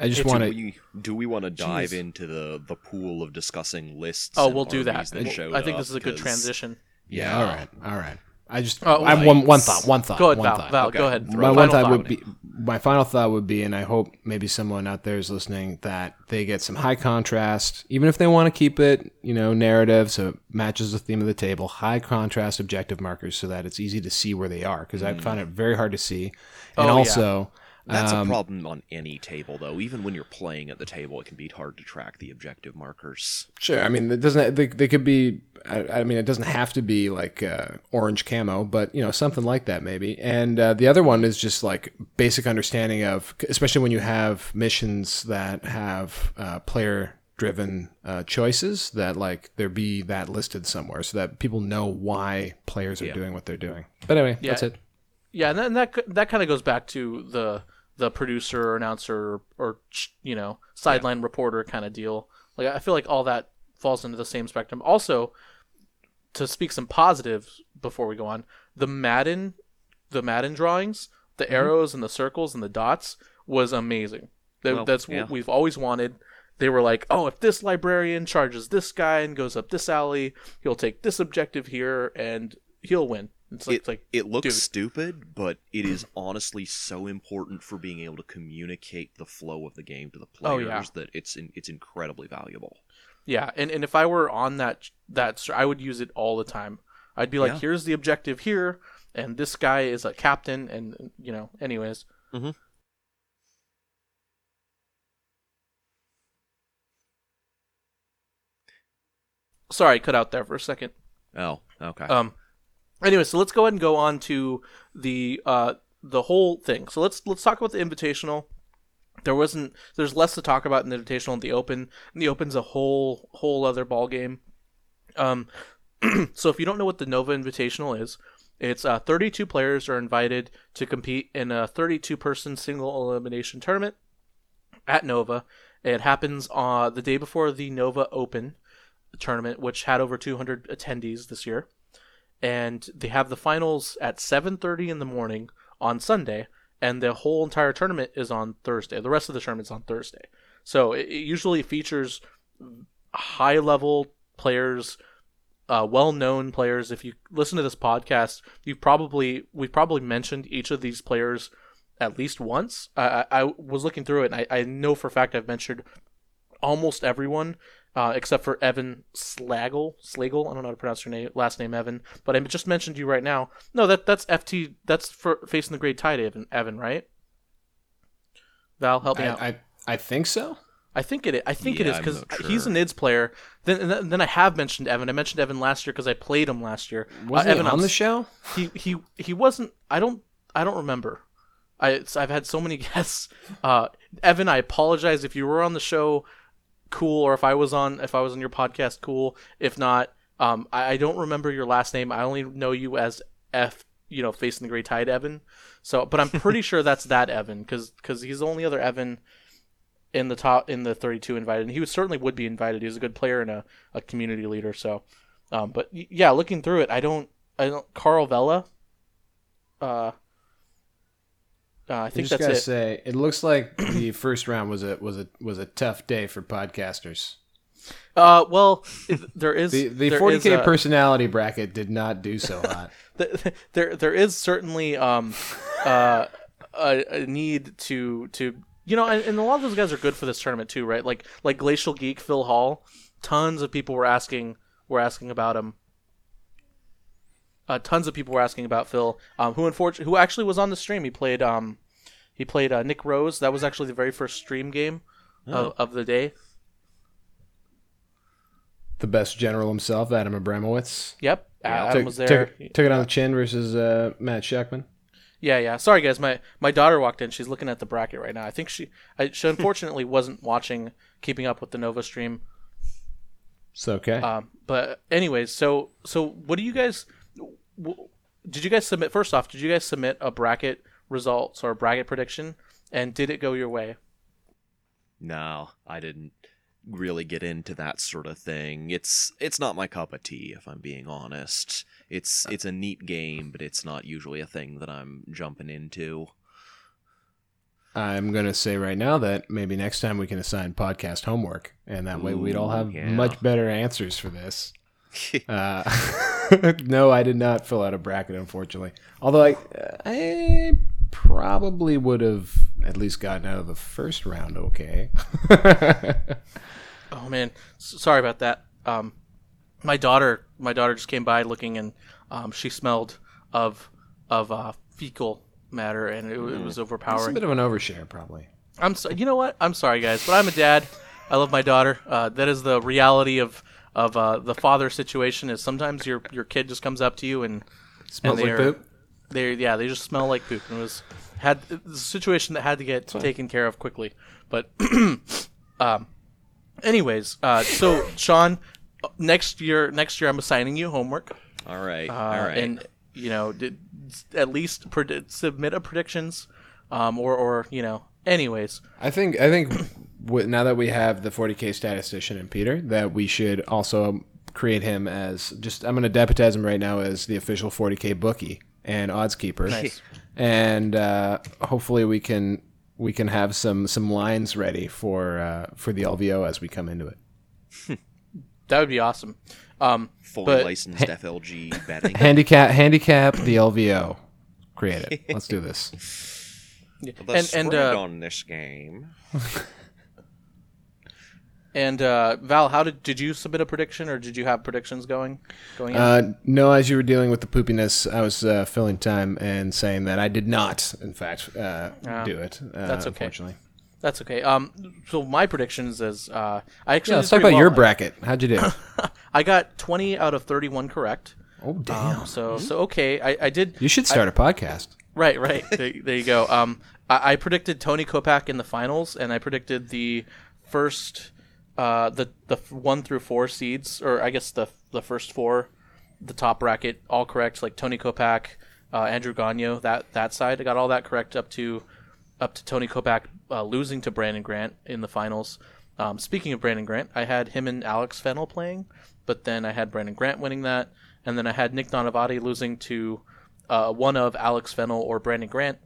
I just want to. do we want to dive Jeez. into the, the pool of discussing lists? Oh, and we'll do that. armies We'll- I think up? this is a good 'Cause- transition. Yeah. All right. All right. I just Oh, I have one one thought. One thought. Go ahead, one Val. thought. Val, Okay. go ahead. my one Final thought thought. would be my final thought would be, and I hope maybe someone out there is listening that they get some high contrast, even if they want to keep it, you know, narrative so it matches the theme of the table. High contrast objective markers so that it's easy to see where they are because I mm. found it very hard to see, and Oh, yeah. Also. That's um, a problem on any table, though. Even when you're playing at the table, it can be hard to track the objective markers. Sure. I mean, it doesn't. They, they could be. I, I mean, it doesn't have to be like uh, orange camo, but you know, something like that maybe. And uh, the other one is just like basic understanding of, especially when you have missions that have uh, player driven uh, choices that like there be that listed somewhere so that people know why players are Yeah. doing what they're doing. But anyway, Yeah. that's it. Yeah, and that and that, that kind of goes back to the the producer, or announcer, or you know sideline reporter kind of deal. Like I feel like all that falls into the same spectrum. Also, to speak some positives before we go on, the Madden, the Madden drawings, the Mm-hmm. arrows and the circles and the dots was amazing. That, Well, that's yeah. what we've always wanted. They were like, oh, if this librarian charges this guy and goes up this alley, he'll take this objective here and he'll win. It's like, It, it's like it looks dude. stupid, but it is honestly so important for being able to communicate the flow of the game to the Oh, players yeah. that it's in, it's incredibly valuable. Yeah, and, and if I were on that that I would use it all the time. I'd be like, Yeah. here's the objective here, and this guy is a captain, and you know, anyways. Mhm. Sorry, cut out there for a second. Oh, okay. Um, anyway, so let's go ahead and go on to the uh the whole thing. So let's let's talk about the invitational. There wasn't there's less to talk about in the invitational and the open. And the open's a whole whole other ball game. Um, so if you don't know what the Nova Invitational is, it's uh, 32 players are invited to compete in a 32 person single elimination tournament at Nova. It happens uh, the day before the Nova Open tournament, which had over 200 attendees this year and they have the finals at 7:30 in the morning on Sunday, and the whole entire tournament is on Thursday. The rest of the tournament's on Thursday. So it, it usually features high-level players, uh, well-known players. If you listen to this podcast, you probably we've probably mentioned each of these players at least once. I, I, I was looking through it, and I, I know for a fact I've mentioned almost everyone uh, except for Evan Slagle. Slagle. I don't know how to pronounce your name, last name, Evan. But I just mentioned you right now. No, that that's FT. That's for facing the great tide, Evan. Evan, right? Val, help me out. I, I I think so. I think it. I think it Yeah, is I'm because not he's an IDS player. Then and then- then I have mentioned Evan. I mentioned Evan last year because I played him last year. Wasn't uh, he Evan on I'm the show? he he he wasn't i don't i don't remember I—I've had so many guests uh evan i apologize if you were on the show cool or if i was on if i was on your podcast cool. If not um i, I don't remember your last name. I only know you as f you know facing the great tide evan. So but i'm pretty sure that's that evan because because he's the only other evan in the top in the 32 invited. And he would certainly would be invited. He was a good player and a, a community leader. So um but yeah looking through it i don't i don't carl vela uh, uh, I I think just that's gotta it. say, it looks like the first round was a was a was a tough day for podcasters. Uh, well, there is The the 40k uh, personality bracket did not do so hot. th- there there is certainly um uh a, a need to to you know and, and a lot of those guys are good for this tournament too right like like glacial geek phil hall tons of people were asking were asking about him uh, tons of people were asking about phil um who unfortunately who actually was on the stream he played um he played uh, nick rose that was actually the very first stream game of, of the day the best general himself, Adam Abramowitz. yep Yeah, adam took, was there Took, took it on the chin versus uh, Matt Sheckman. Yeah, yeah. Sorry, guys. My my daughter walked in. She's looking at the bracket right now. I think she, I, she unfortunately wasn't watching, keeping up with the Nova stream. It's okay. Um, but anyways, so so what do you guys? W- did you guys submit? First off, did you guys submit a bracket results or a bracket prediction? And did it go your way? No, I didn't really get into that sort of thing. It's it's not my cup of tea, if I'm being honest. It's it's a neat game, but it's not usually a thing that I'm jumping into. I'm gonna say right now that maybe next time we can assign podcast homework, and that way we'd all have yeah. much better answers for this. Uh, no, I did not fill out a bracket, unfortunately. Although I, I probably would have at least gotten out of the first round okay. Oh man, S- sorry about that. Um, my daughter, my daughter just came by looking, and um, she smelled of of uh, fecal matter, and it, it was Mm. It's a bit of an overshare, probably. I'm so, you know what? I'm sorry, guys, but I'm a dad. I love my daughter. Uh, that is the reality of of uh, the father situation. Is sometimes your your kid just comes up to you and Smells and like poop. They yeah, they just smell like poop, and it was had the situation that had to get taken care of quickly. But um, anyways, uh, so Sean, next year next year I'm assigning you homework. All right. Uh, all right. And you know, did, at least pred- submit a predictions, um, or or you know, anyways. I think I think now that we have the 40k statistician in Peter, that we should also create him as just I'm going to deputize him right now as the official 40k bookie and odds keeper, Nice. and uh, hopefully we can we can have some some lines ready for uh, for the LVO as we come into it. That would be awesome. Um, Fully but- licensed FLG betting. Handicap handicap the LVO. Create it. Let's do this. The and spread and uh, on this game. And uh, Val, how did did you submit a prediction, or did you have predictions going going in? Uh, no, as you were dealing with the poopiness, I was uh, filling time and saying that I did not, in fact, uh, Ah, do it. Uh, that's okay. Unfortunately. That's okay. Um, so my predictions is uh, I actually Yeah, let's talk about your bracket. How'd you do? I got twenty out of thirty one correct. oh, damn. Um, so so okay, I, I did you should start a podcast. Right, right. there, there you go. Um, I, I predicted Tony Kopach in the finals, and I predicted the first, uh, the the one through four seeds, or I guess the the first four, the top bracket, all correct. Like Tony Kopach, uh, Andrew Gonyo, that that side, I got all that correct up to, up to Tony Kopach uh, losing to Brandon Grant in the finals. Um, speaking of Brandon Grant, I had him and Alex Fennell playing, but then I had Brandon Grant winning that, and then I had Nick Nanavati losing to uh, one of Alex Fennell or Brandon Grant,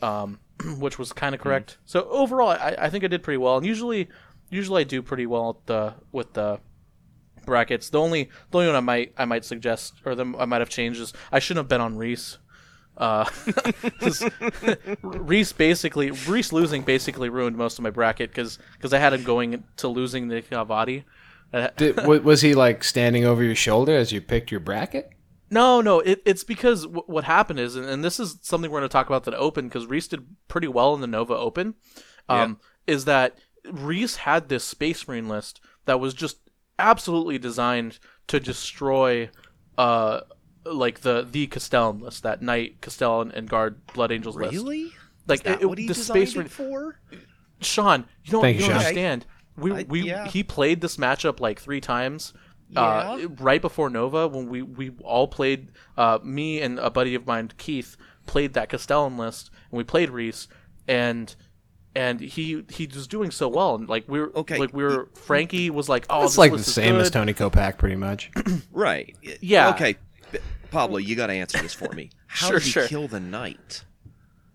um, which was kind of correct. So overall, I, I think I did pretty well. And usually, usually I do pretty well at the, with the brackets. The only the only one I might I might suggest or the, I might have changed is I shouldn't have bet on Reese. Uh, 'cause Reese basically Reese losing basically ruined most of my bracket because because I had him going to losing the Cavati. Did, was he like standing over your shoulder as you picked your bracket? No, no, it, it's because w- what happened is, and, and this is something we're going to talk about the Open because Reese did pretty well in the Nova Open. Um, Is that Reese had this Space Marine list that was just absolutely designed to destroy, uh, like the the Castellan list, that Knight, Castellan, and Guard Blood Angels list. Really? Like Is that it- it- what he the Space it Marine. for? Sean, you don't, Thank you you, don't Sean. understand. We I- we yeah. he played this matchup like three times. Uh, Yeah. right before Nova, when we we all played, uh, me and a buddy of mine, Keith, played that Castellan list, and we played Reese, and and he he was doing so well, and like we were Okay. like we were Frankie was like, oh, It's like the list is same as. Tony Kopach, pretty much. Right. Yeah. Okay. Pablo, you got to answer this for me. How Sure, did he sure. kill the knight?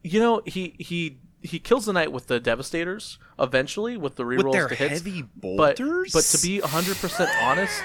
You know, he he he kills the knight with the Devastators eventually with the rerolls With their to hits. heavy but bolters? but to be hundred percent honest,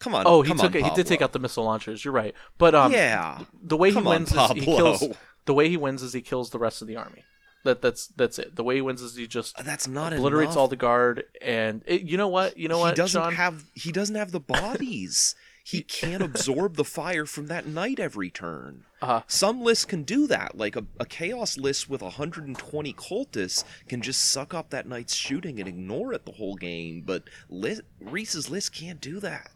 Come on. Oh, he come took on, it. He did take out the missile launchers. You're right. But um, Yeah. the way he Come on, wins is he kills. The way he wins is he kills the rest of the army. That that's that's it. The way he wins is he just That's not obliterates enough. all the guard. And it, you know what? You know what, he doesn't Sean? have he doesn't have the bodies. he can't absorb the fire from that knight every turn. Uh-huh. Some lists can do that. Like a, a chaos list with 120 cultists can just suck up that knight's shooting and ignore it the whole game. But li- Reese's list can't do that.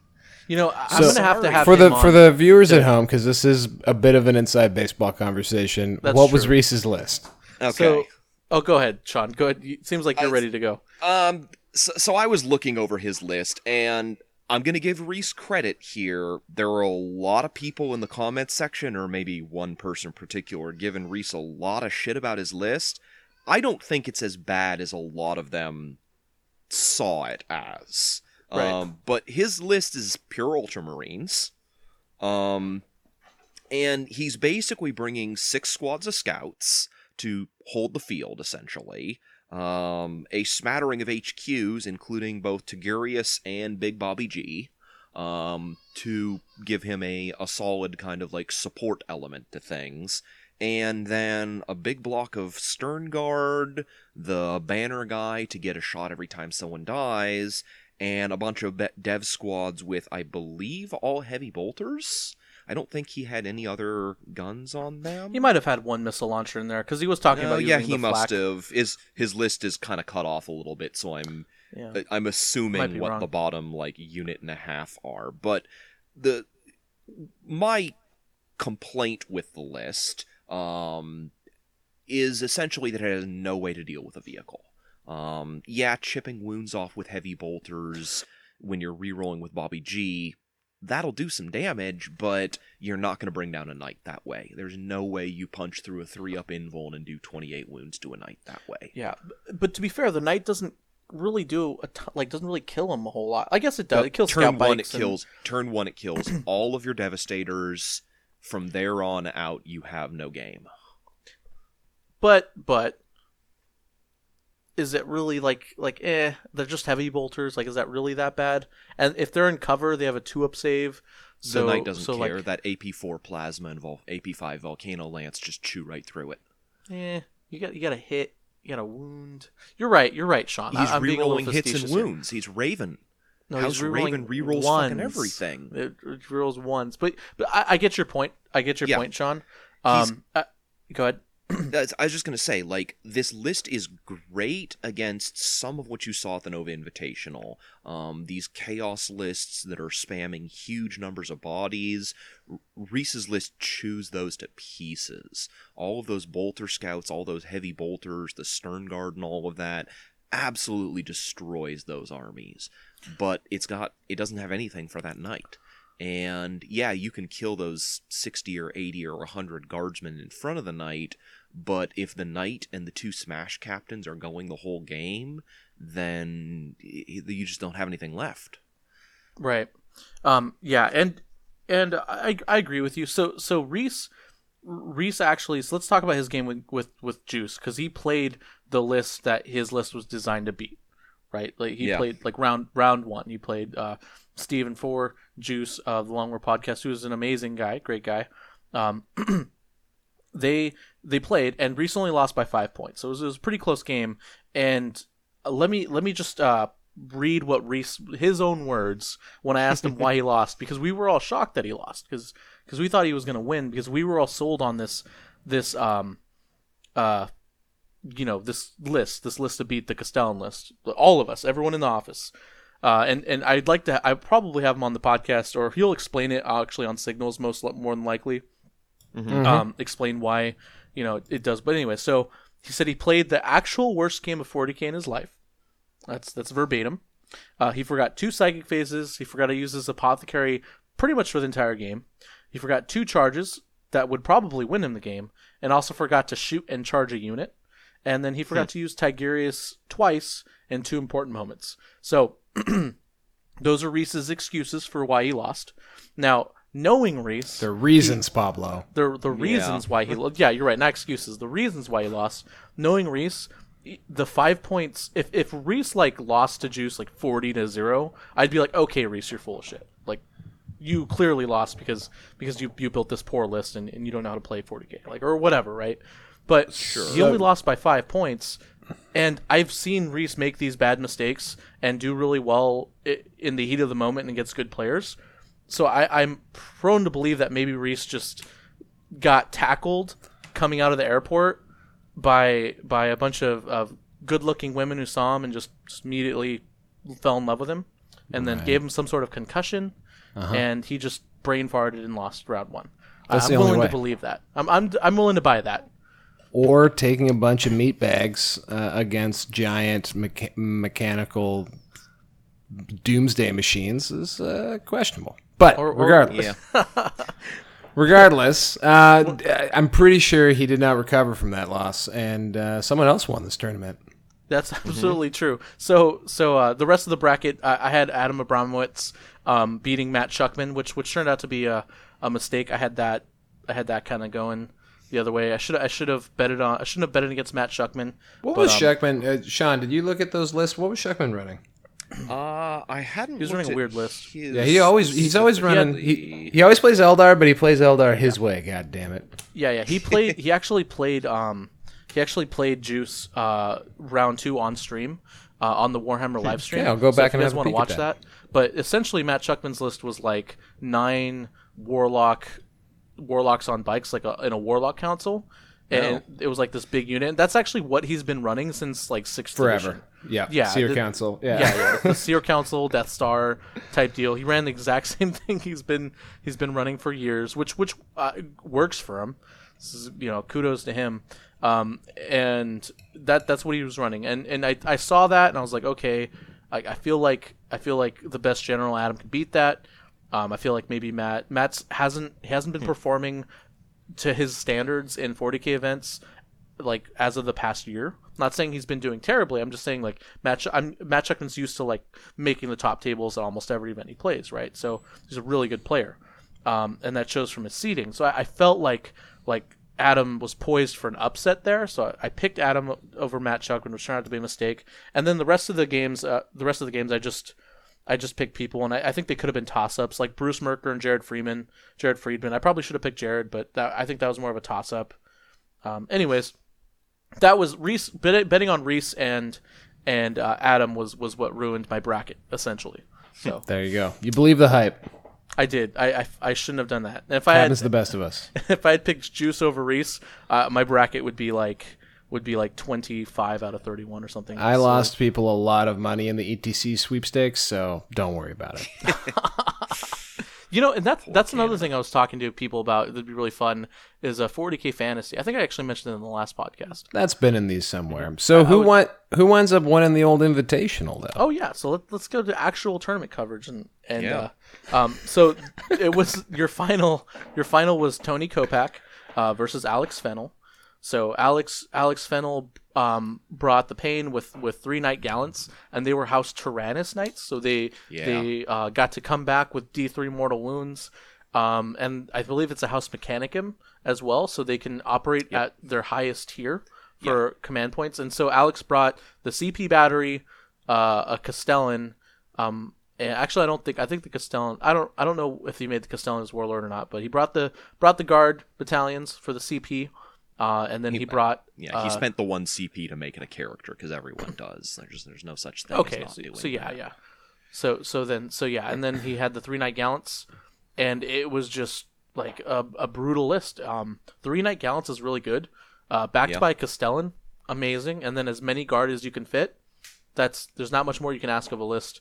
you know, I- I'm So- gonna have to have for the him for the viewers at home, because this is a bit of an inside baseball conversation. That's what was. Reese's list? Okay. So, oh, go ahead, Sean. Go ahead. It seems like you're Uh, ready to go. Um, so, so I was looking over his list, and I'm gonna give Reese credit here. There are a lot of people in the comments section, or maybe one person in particular, giving Reese a lot of shit about his list. I don't think it's as bad as a lot of them saw it as. Right. Um, but his list is pure Ultramarines. Um, and he's basically bringing six squads of scouts to hold the field, essentially. Um, a smattering of HQs, including both Tigurius and Big Bobby G. um, to give him a, a solid kind of like support element to things. And then a big block of Stern Guard, the banner guy to get a shot every time someone dies, and a bunch of dev squads with, I believe, all heavy bolters. I don't think he had any other guns on them. He might have had one missile launcher in there because he was talking No, about yeah, he the must flak. have. His his list is kind of cut off a little bit, so I'm Yeah. I'm assuming what wrong. the bottom like unit and a half are. But the my complaint with the list um, is essentially that it has no way to deal with a vehicle. Um, yeah, chipping wounds off with heavy bolters when you're rerolling with Bobby G, that'll do some damage, but you're not going to bring down a knight that way. There's no way you punch through a three up invuln and do 28 wounds to a knight that way. Yeah, but to be fair, the knight doesn't really do a ton, like doesn't really kill him a whole lot. I guess it does. Uh, It kills turn one. It and- kills. Turn one. It kills all of your devastators. From there on out, you have no game. but but is it really like like eh? They're just heavy bolters. Like, is that really that bad? And if they're in cover, they have a two up save. So the knight doesn't so care. Like, that AP4 plasma and Vol- AP5 volcano lance just chew right through it. eh, you got you got a hit. You got a wound. You're right. You're right, Sean. He's a rerolling hits and facetious here. wounds. He's Raven. No, House he's Raven rerolls ones. fucking everything. It it rerolls ones, but but I, I get your point. I get your Yeah. point, Sean. Um, uh, go ahead. I was just gonna say, like, this list is great against some of what you saw at the Nova Invitational. Um, these chaos lists that are spamming huge numbers of bodies. Reese's list chews those to pieces. All of those bolter scouts, all those heavy bolters, the stern guard, and all of that, absolutely destroys those armies. But it's got, it doesn't have anything for that knight. And yeah, you can kill those 60 or 80 or 100 guardsmen in front of the knight, but if the knight and the two smash captains are going the whole game, then you just don't have anything left. Right. Um. Yeah. And and I I agree with you. So so Reese Reese actually. So let's talk about his game with with, with Juice because he played the list that his list was designed to beat. Right. Like he Yeah. played like round round one. He played uh Steven Four Juice of the Long War Podcast, who is an amazing guy, great guy. Um. they they played and recently lost by five points, so it was, it was a pretty close game. And uh, let me let me just uh, read what Reese his own words when I asked him why he lost because we were all shocked that he lost because because we thought he was going to win because we were all sold on this this um uh you know this list this list to beat the Castellan list all of us everyone in the office uh, and and I'd like to I probably have him on the podcast or he'll explain it actually on Signals most li- more than likely um, explain why you know it does. But anyway, so he said he played the actual worst game of 40k in his life. That's that's verbatim. Uh, he forgot two psychic phases. He forgot to use his apothecary pretty much for the entire game. He forgot two charges that would probably win him the game, and also forgot to shoot and charge a unit. And then he forgot hmm. to use Tigurius twice in two important moments. So those are Reese's excuses for why he lost. Now, knowing Reese, The reasons, Pablo. the the reasons why he lost. yeah you're right not excuses the reasons why he lost knowing Reese the five points if if Reese like lost to Juice like 40 to 0 I'd be like okay Reese you're full of shit like you clearly lost because because you you built this poor list and, and you don't know how to play 40k like or whatever right but he only lost by five points and I've seen Reese make these bad mistakes and do really well in the heat of the moment and gets good players so I, I'm prone to believe that maybe Reese just got tackled coming out of the airport by by a bunch of, of good looking women who saw him and just, just immediately fell in love with him and then gave him some sort of concussion uh-huh. and he just brain farted and lost round one. That's I'm the only willing way. to believe that. I'm, I'm I'm willing to buy that. Or taking a bunch of meat bags uh, against giant mecha- mechanical doomsday machines is uh, questionable. But Or- or- regardless, Yeah. regardless, uh, I'm pretty sure he did not recover from that loss, and uh, someone else won this tournament. That's absolutely true. So, so uh, the rest of the bracket, I, I had Adam Abramowitz um, beating Matt Shuckman, which which turned out to be a, a mistake. I had that I had that kind of going the other way. I should I should have betted on I shouldn't have betted against Matt Shuckman. What but, was um, Shuckman? Uh, Sean, did you look at those lists? What was Shuckman running? Uh, I hadn't. He was running a weird list. his Yeah, he always he's always running. He, specifically. he always plays Eldar, but he plays Eldar his way. God damn it! Yeah, yeah. He played. he actually played. Um, he actually played Juice uh, round two on stream uh, on the Warhammer live stream. Okay, I'll go So back if and you have guys a want to watch that. that. But essentially, Matt Chuckman's list was like nine warlock warlocks on bikes, like a, in a warlock council, and it was like this big unit. And that's actually what he's been running since like sixth Forever. edition. Yeah. Yeah, Seer the- Council. Yeah, Yeah. yeah, the Seer Council, Death Star type deal. He ran the exact same thing he's been he's been running for years, which which uh, works for him. This is, you know, kudos to him. Um, and that that's what he was running, and and I, I saw that and I was like, okay, I, I feel like I feel like the best general Adam can beat that. Um, I feel like maybe Matt Matt's hasn't he hasn't been performing to his standards in 40k events like as of the past year. I'm not saying he's been doing terribly. I'm just saying like Matt. I'm, Matt Chuckman's used to like making the top tables at almost every event he plays, right? So he's a really good player, um, and that shows from his seeding. So I, I felt like like Adam was poised for an upset there. So I, I picked Adam over Matt Chuckman, which turned out to be a mistake. And then the rest of the games, uh, the rest of the games, I just I just picked people, and I, I think they could have been toss ups like Bruce Merker and Jared Freeman, Jared Friedman. I probably should have picked Jared, but that, I think that was more of a toss up. Um, anyways, that was Reese bet, betting on Reese and and uh, Adam was was what ruined my bracket essentially. So There you go. You believe the hype. I did. I, I, I shouldn't have done that. And if I had to the best of us. if I had picked Juice over Reese, uh, my bracket would be like would be like twenty five out of thirty one or something. I So- lost people a lot of money in the ETC sweepstakes, so don't worry about it. You know, and that's that's another thing I was talking to people about. That'd be really fun. Is a 40k fantasy. I think I actually mentioned it in the last podcast. That's been in these somewhere. So who would- won? Who ends up winning the old invitational though? Oh yeah, so let, let's go to actual tournament coverage and and Yeah. uh, um, so it was your final your final was Tony Kopach uh, versus Alex Fennell. So Alex Alex Fennell um, brought the pain with with three Knight Gallants, and they were House Taranis Knights. So they Yeah. they uh, got to come back with D three mortal wounds. Um, and I believe it's a House Mechanicum as well, so they can operate at their highest tier for command points. And so Alex brought the CP battery, uh, a Castellan. Um, actually, I don't think I think the Castellan. I don't I don't know if he made the Castellan his warlord or not, but he brought the brought the guard battalions for the CP, uh, and then he, brought. Yeah, he uh, spent the one CP to make it a character because everyone does. There's there's no such thing. Okay, so, so yeah, that. yeah. So so then so yeah, and then he had the three Knight Gallants, and it was just like a, a brutal list. Um, three Knight Gallants is really good. Uh, backed Yeah. by Castellan, amazing, and then as many guard as you can fit. That's there's not much more you can ask of a list.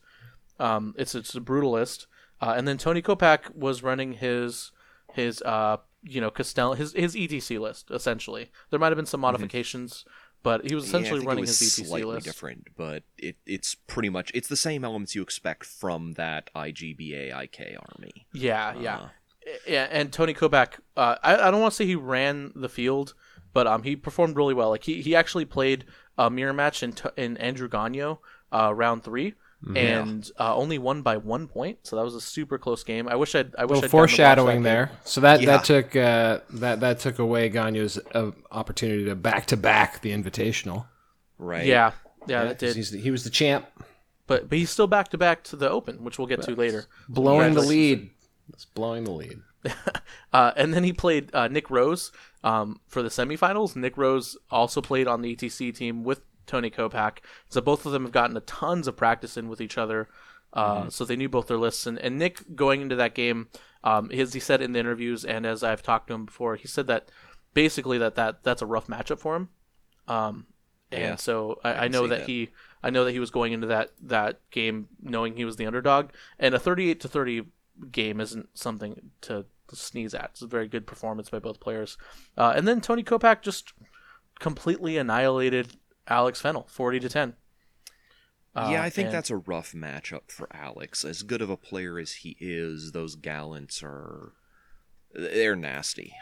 Um, it's it's a brutal list. Uh, and then Tony Kopach was running his his uh you know Castellan his his ETC list essentially. There might have been some modifications, but he was Mm-hmm. Yeah, essentially think running it was his ETC slightly list. different, but it, it's pretty much it's the same elements you expect from that IGBA IK army. Yeah, yeah, Uh, yeah. And Tony Kopach, uh, I, I don't want to say he ran the field, but um, he performed really well. Like he, he actually played a mirror match in in Andrew Gonyo, uh, round three, Mm-hmm. and uh, only won by one point. So that was a super close game. I wish I'd I A wish I'd gotten to watch foreshadowing that there. So that Yeah. that took uh, that that took away Gonyo's uh, opportunity to back to back the invitational. right? game. Yeah, yeah, that 'cause did. he's the- he was the champ, But but he's still back to back to the Open, which we'll get to later. blowing the lead. It's blowing the lead. Uh, and then he played uh, Nick Rose um, for the semifinals. Nick Rose also played on the ETC team with Tony Kopach. So both of them have gotten a tons of practice in with each other. Uh, So they knew both their lists. And, and Nick, going into that game, um, as he said in the interviews, and as I've talked to him before, he said that basically that, that that's a rough matchup for him. Um, and Yeah, so I, I know that, that. he I know that he was going into that that game knowing he was the underdog, and a 38 to 30 game isn't something to, to sneeze at. It's a very good performance by both players. Uh, and then Tony Kopach just completely annihilated Alex Fennell, 40 to 10. Uh, yeah, I think and- that's a rough matchup for Alex. As good of a player as he is, those gallants are they're nasty.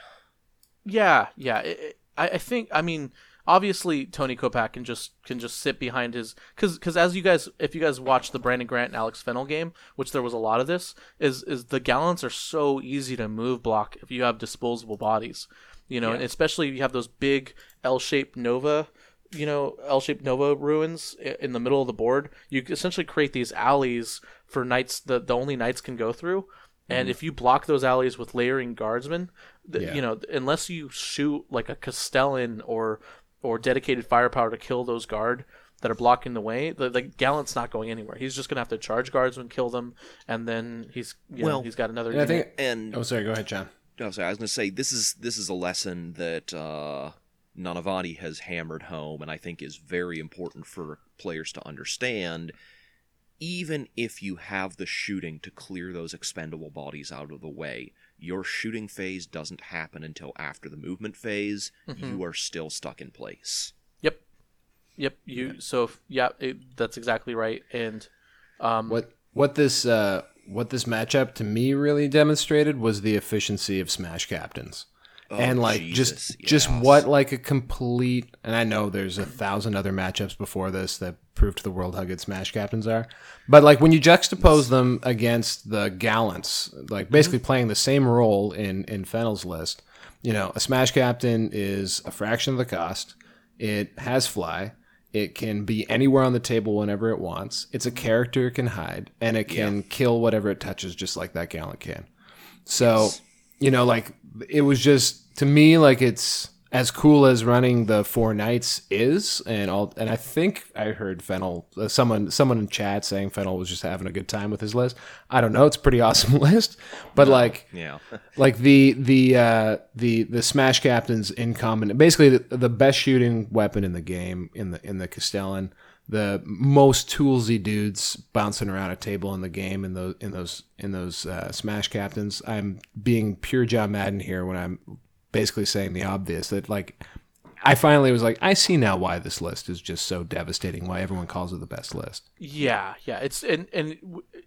Yeah, yeah. It, it- I, I think. I mean, obviously, Tony Kopach can just can just sit behind his because because as you guys, if you guys watch the Brandon Grant and Alex Fennell game, which there was a lot of this, is is the gallants are so easy to move block if you have disposable bodies, you know, Yeah. and especially if you have those big L-shaped Nova you know L-shaped Nova ruins in the middle of the board, you essentially create these alleys for knights that the only knights can go through. And if you block those alleys with layering guardsmen, th- Yeah. you know, unless you shoot like a Castellan or or dedicated firepower to kill those guard that are blocking the way, the, the gallant's not going anywhere. He's just gonna have to charge guardsmen, kill them, and then he's you Well, know, he's got another. And I think. And Oh, sorry. Go ahead, John. No, sorry, I was going to say this is this is a lesson that uh, Nanavati has hammered home, and I think is very important for players to understand. Even if you have the shooting to clear those expendable bodies out of the way, your shooting phase doesn't happen until after the movement phase. You are still stuck in place. Yep. Yep. You. So if, yeah, it, that's exactly right. And um, What what this uh, what this matchup to me really demonstrated was the efficiency of Smash Captains. Oh, and like Jesus, just just what like a complete and I know there's a thousand other matchups before this that prove to the world how good Smash Captains are. But like when you juxtapose them against the Gallants, like mm-hmm. basically playing the same role in in Fennell's list, you know, a Smash Captain is a fraction of the cost. It has fly. It can be anywhere on the table whenever it wants. It's a mm-hmm. character it can hide, and it can kill whatever it touches, just like that gallant can. So, you know, like it was just to me like it's as cool as running the four knights is, and all. And I think I heard Fennell, uh, someone, someone in chat saying Fennell was just having a good time with his list. I don't know. It's a pretty awesome list, but like Yeah. like the the uh, the the smash captains in common basically the, the best shooting weapon in the game in the in the Castellan the most toolsy dudes bouncing around a table in the game in those in those in those uh, smash captains I'm being pure John Madden here when I'm basically saying the obvious that like I finally was like I see now why this list is just so devastating why everyone calls it the best list Yeah, yeah. It's and and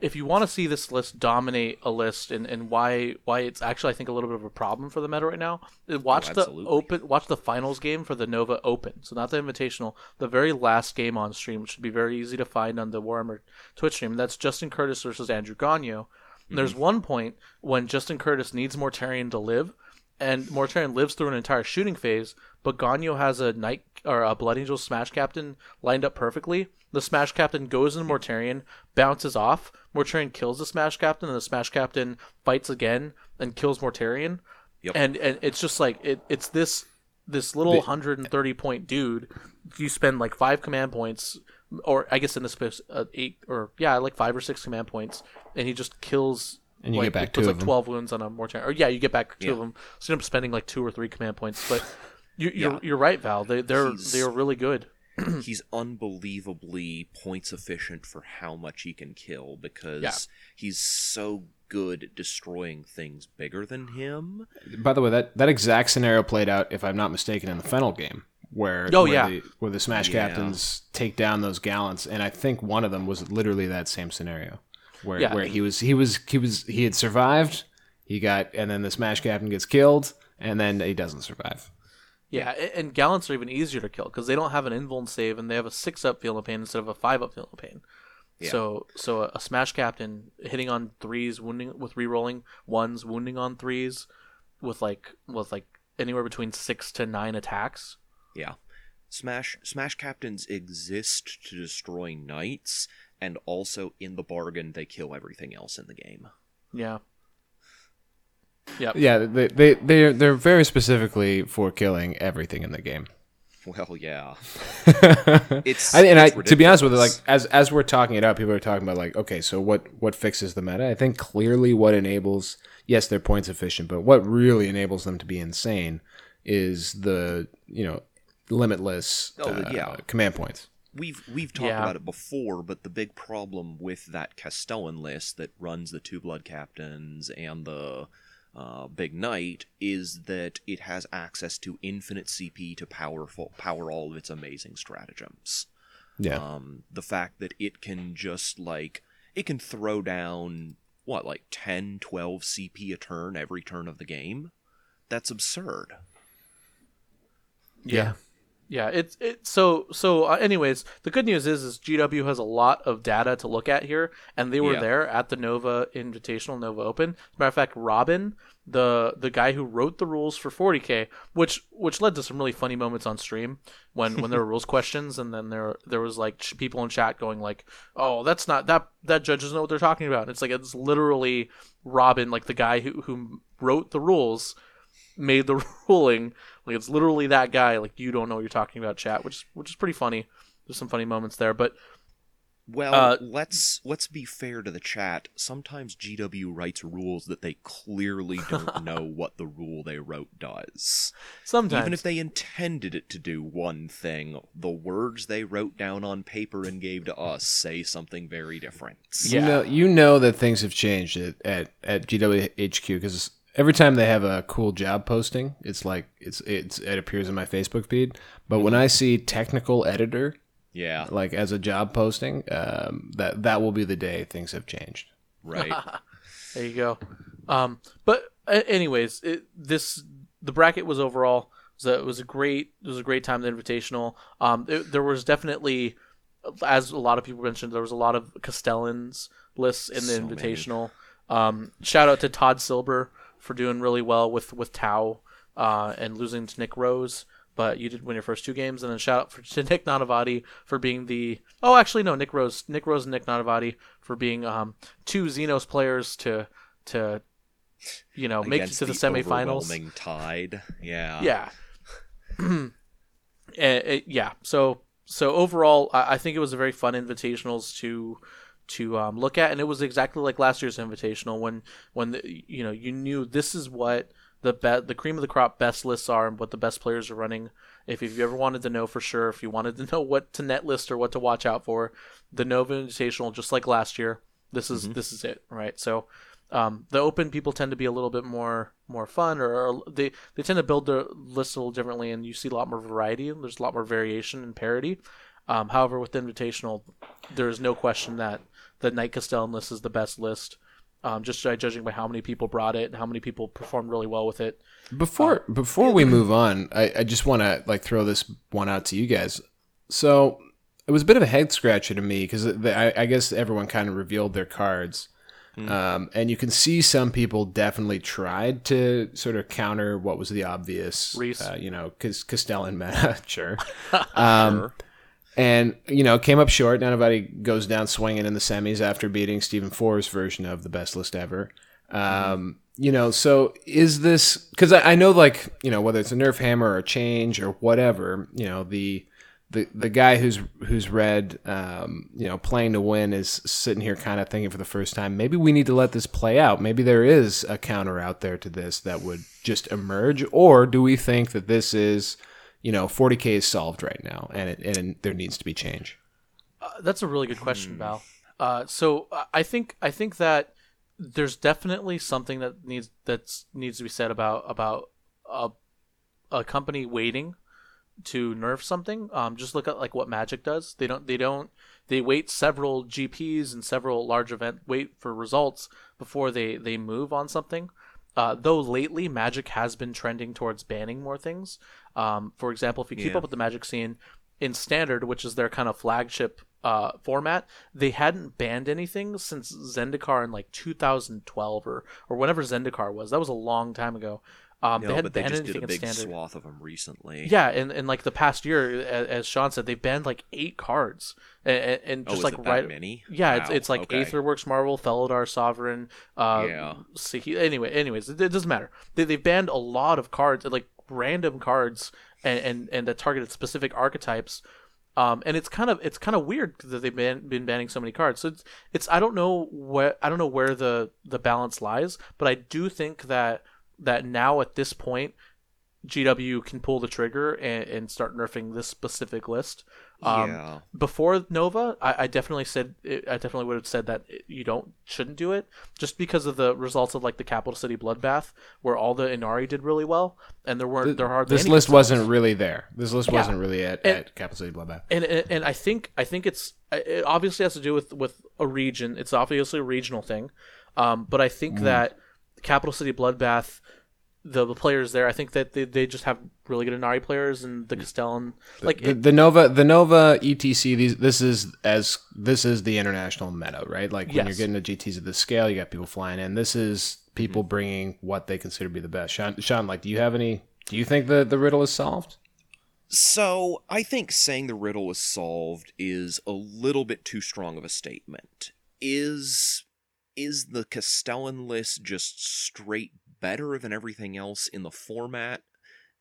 if you want to see this list dominate a list and, and why why it's actually I think a little bit of a problem for the meta right now. uh, Watch the open watch the finals game for the Nova Open. So not the Invitational, the very last game on stream, which should be very easy to find on the Warhammer Twitch stream. That's Justin Curtis versus Andrew Gonyo. And There's one point when Justin Curtis needs Mortarion to live, and Mortarion lives through an entire shooting phase, but Gonyo has a Knight or a Blood Angel Smash Captain lined up perfectly. The Smash Captain goes into Mortarion, bounces off. Mortarion kills the Smash Captain, and the Smash Captain fights again and kills Mortarion. Yep. And and it's just like it, it's this this little 130 point dude. You spend like five command points, or I guess in this case, uh, eight or yeah, like five or six command points, and he just kills. And you like, get back puts two like of 'em. 12 wounds on a Mortarion. Or yeah, you get back two of them. So you end up spending like two or three command points. But you, you're Yeah. you're right, Val. They they're He's- they're really good. he's unbelievably points efficient for how much he can kill because Yeah. he's so good at destroying things bigger than him. By the way, that, that exact scenario played out, if I'm not mistaken, in the Fennell game, where Oh, where yeah. the, where the Smash Yeah. Captains take down those gallants, and I think one of them was literally that same scenario, where Yeah. where he was he was he was he had survived, he got, and then the Smash Captain gets killed, and then he doesn't survive. Yeah, and gallants are even easier to kill because they don't have an invuln save and they have a six up feel of pain instead of a five up feel of pain. Yeah. So so a, a smash captain hitting on threes, wounding with re-rolling ones, wounding on threes, with like with like anywhere between six to nine attacks. Yeah. Smash Smash Captains exist to destroy knights and also in the bargain they kill everything else in the game. Yeah. Yep. Yeah, they they they're they're very specifically for killing everything in the game. Well, yeah. It's I, and it's I, to be honest with you, like as as we're talking it up, people are talking about like, okay, so what what fixes the meta? I think clearly what enables, yes, they're points efficient, but what really enables them to be insane is the you know limitless Oh, uh, yeah. command points. We've we've talked Yeah. about it before, but the big problem with that Castellan list that runs the two blood captains and the uh, big knight is that it has access to infinite CP to powerful power all of its amazing stratagems. Yeah, Um, the fact that it can just like it can throw down what like 10, 12 CP a turn every turn of the game. That's absurd. Yeah. Yeah, it's it. So so. Uh, anyways, the good news is is GW has a lot of data to look at here, and they were Yeah. there at the Nova Invitational, Nova Open. As a matter of fact, Robin, the the guy who wrote the rules for 40k, which which led to some really funny moments on stream when when there were rules questions, and then there there was like ch- people in chat going like, "Oh, that's not that that judge doesn't know what they're talking about." And it's like it's literally Robin, like the guy who who wrote the rules made the ruling. Like it's literally that guy. Like you don't know what you're talking about, chat, which which is pretty funny. There's some funny moments there, but Well, Uh, let's let's be fair to the chat. Sometimes GW writes rules that they clearly don't know what the rule they wrote does. sometimes Even if they intended it to do one thing, the words they wrote down on paper and gave to us say something very different. Yeah. You know, you know that things have changed at at, at GWHQ because every time they have a cool job posting, it's like it's it's it appears in my Facebook feed. But when I see technical editor Yeah, like as a job posting, um, that that will be the day things have changed. right. There you go. Um, but a- anyways, it, this the bracket was overall was a, it was a great it was a great time the invitational. Um, it, there was definitely, as a lot of people mentioned, there was a lot of Castellans lists in the So many. invitational. Um, shout out to Todd Silber for doing really well with with Tau uh, and losing to Nick Rose. But you did win your first two games, and then shout out for, to Nick Nanavati for being the oh actually no Nick Rose Nick Rose and Nick Nanavati for being um, two Xenos players to to you know make it to the, semifinals. overwhelming tide. Yeah. Yeah. Eh, eh, yeah. So so overall, I, I think it was a very fun invitationals to to um, look at, and it was exactly like last year's invitational when when the, you know you knew this is what the be- the cream of the crop best lists are and what the best players are running. If, if you ever wanted to know for sure, if you wanted to know what to net list or what to watch out for, the Nova Invitational, just like last year, this is this is it, right? So um, the open people tend to be a little bit more more fun, or, or they they tend to build their list a little differently, and you see a lot more variety. and There's a lot more variation and parity. Um, however, with the invitational, there is no question that the Knight Castellan list is the best list, um, just by judging by how many people brought it and how many people performed really well with it. Before before we move on, I, I just want to like throw this one out to you guys. So it was a bit of a head scratcher to me because I, I guess everyone kind of revealed their cards, um, and you can see some people definitely tried to sort of counter what was the obvious, Reese. uh, you know, because Castellan meta, sure. Um, and you know came up short. Nanavati goes down swinging in the semis after beating Stephen Four's version of the best list ever. Um, You know, so is this because I, I know like you know whether it's a nerf hammer or a change or whatever, you know the the the guy who's who's read um, you know playing to win is sitting here kind of thinking for the first time maybe we need to let this play out maybe there is a counter out there to this that would just emerge or do we think that this is you know 40k is solved right now and it, and there needs to be change Uh, that's a really good question, Val. Uh, so uh, I think I think that there's definitely something that needs that's needs to be said about about a, a company waiting to nerf something. Um, just look at like what Magic does. They don't they don't they wait several GPs and several large event wait for results before they they move on something. Uh, though lately Magic has been trending towards banning more things. Um, for example, if you keep Yeah. up with the Magic scene in Standard, which is their kind of flagship uh, format, they hadn't banned anything since Zendikar in like 2012 or or whenever Zendikar was. That was a long time ago. Um, No, they hadn't but they banned just did a big in Standard. swath of them recently. Yeah, and, in like the past year, as, as Sean said, they banned like eight cards, and, and, and Oh, just is like right. many? Yeah, it's, Wow, it's like okay. Aetherworks Marvel, Felidar Sovereign. Uh, Yeah. Sahi- anyway, anyways, it, it doesn't matter. They they've banned a lot of cards, like random cards, and and, and that targeted specific archetypes. Um, and it's kind of it's kind of weird that they've been, been banning so many cards. So it's it's I don't know where I don't know where the the balance lies, but I do think that that now at this point, GW can pull the trigger and, and start nerfing this specific list. Um, yeah. Before Nova, I, I definitely said I definitely would have said that you don't shouldn't do it just because of the results of like the Capital City Bloodbath, where all the Ynnari did really well, and there weren't there hardly this list results. wasn't really there this list Yeah. wasn't really at, And- at capital city bloodbath and and and I think I think it's it obviously has to do with with a region. It's obviously a regional thing, um, but I Mm. think that Capital City Bloodbath the, the players there. I think that they, they just have really good Ynnari players and the Castellan like the, it- the Nova, the Nova ETC. These, this is as this is the international meta, right? Like when you're getting the GTS of this scale, you got people flying in. This is people Mm-hmm. bringing what they consider to be the best. Sean, Sean, like, do you have any? Do you think the the riddle is solved? So I think saying the riddle is solved is a little bit too strong of a statement. Is is the Castellan list just straight better than everything else in the format?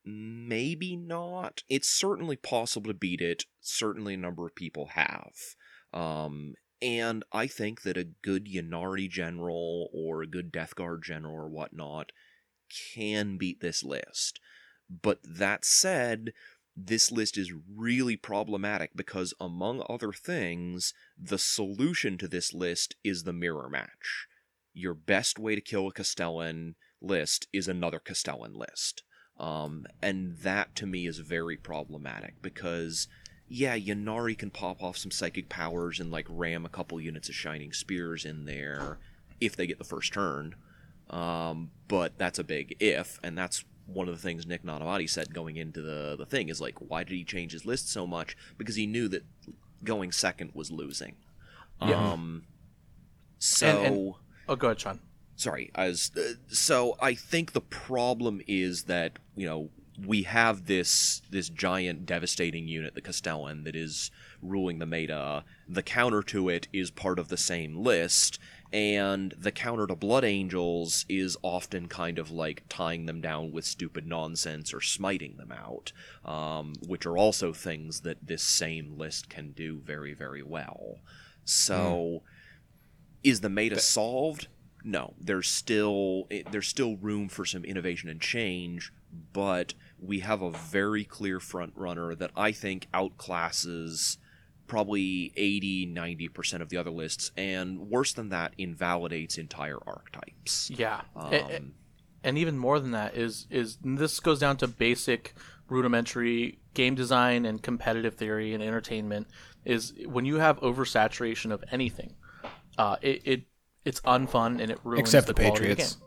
Maybe not. It's certainly possible to beat it. Certainly a number of people have. Um, and I think that a good Ynnari general or a good Death Guard general or whatnot can beat this list. But that said, this list is really problematic because, among other things, the solution to this list is the mirror match. Your best way to kill a Castellan list is another Castellan list. Um, and that to me is very problematic because, yeah, Ynnari can pop off some psychic powers and like ram a couple units of Shining Spears in there if they get the first turn. Um, but that's a big if, and that's one of the things Nick Nanavati said going into the the thing is like, why did he change his list so much? Because he knew that going second was losing. Yeah. Um, so And- and- oh go ahead, Sean. Sorry, I was uh, so I think the problem is that you know we have this this giant devastating unit, the Castellan, that is ruling the meta. The counter to it is part of the same list, and the counter to Blood Angels is often kind of like tying them down with stupid nonsense or smiting them out, um, which are also things that this same list can do very very well. So is the meta solved? No, there's still there's still room for some innovation and change, but we have a very clear front runner that I think outclasses probably 80 90% of the other lists and worse than that invalidates entire archetypes. Yeah. Um, and even more than that is is this goes down to basic rudimentary game design and competitive theory and entertainment is when you have oversaturation of anything uh, it, it it's unfun and it ruins Except the, the Patriots. of the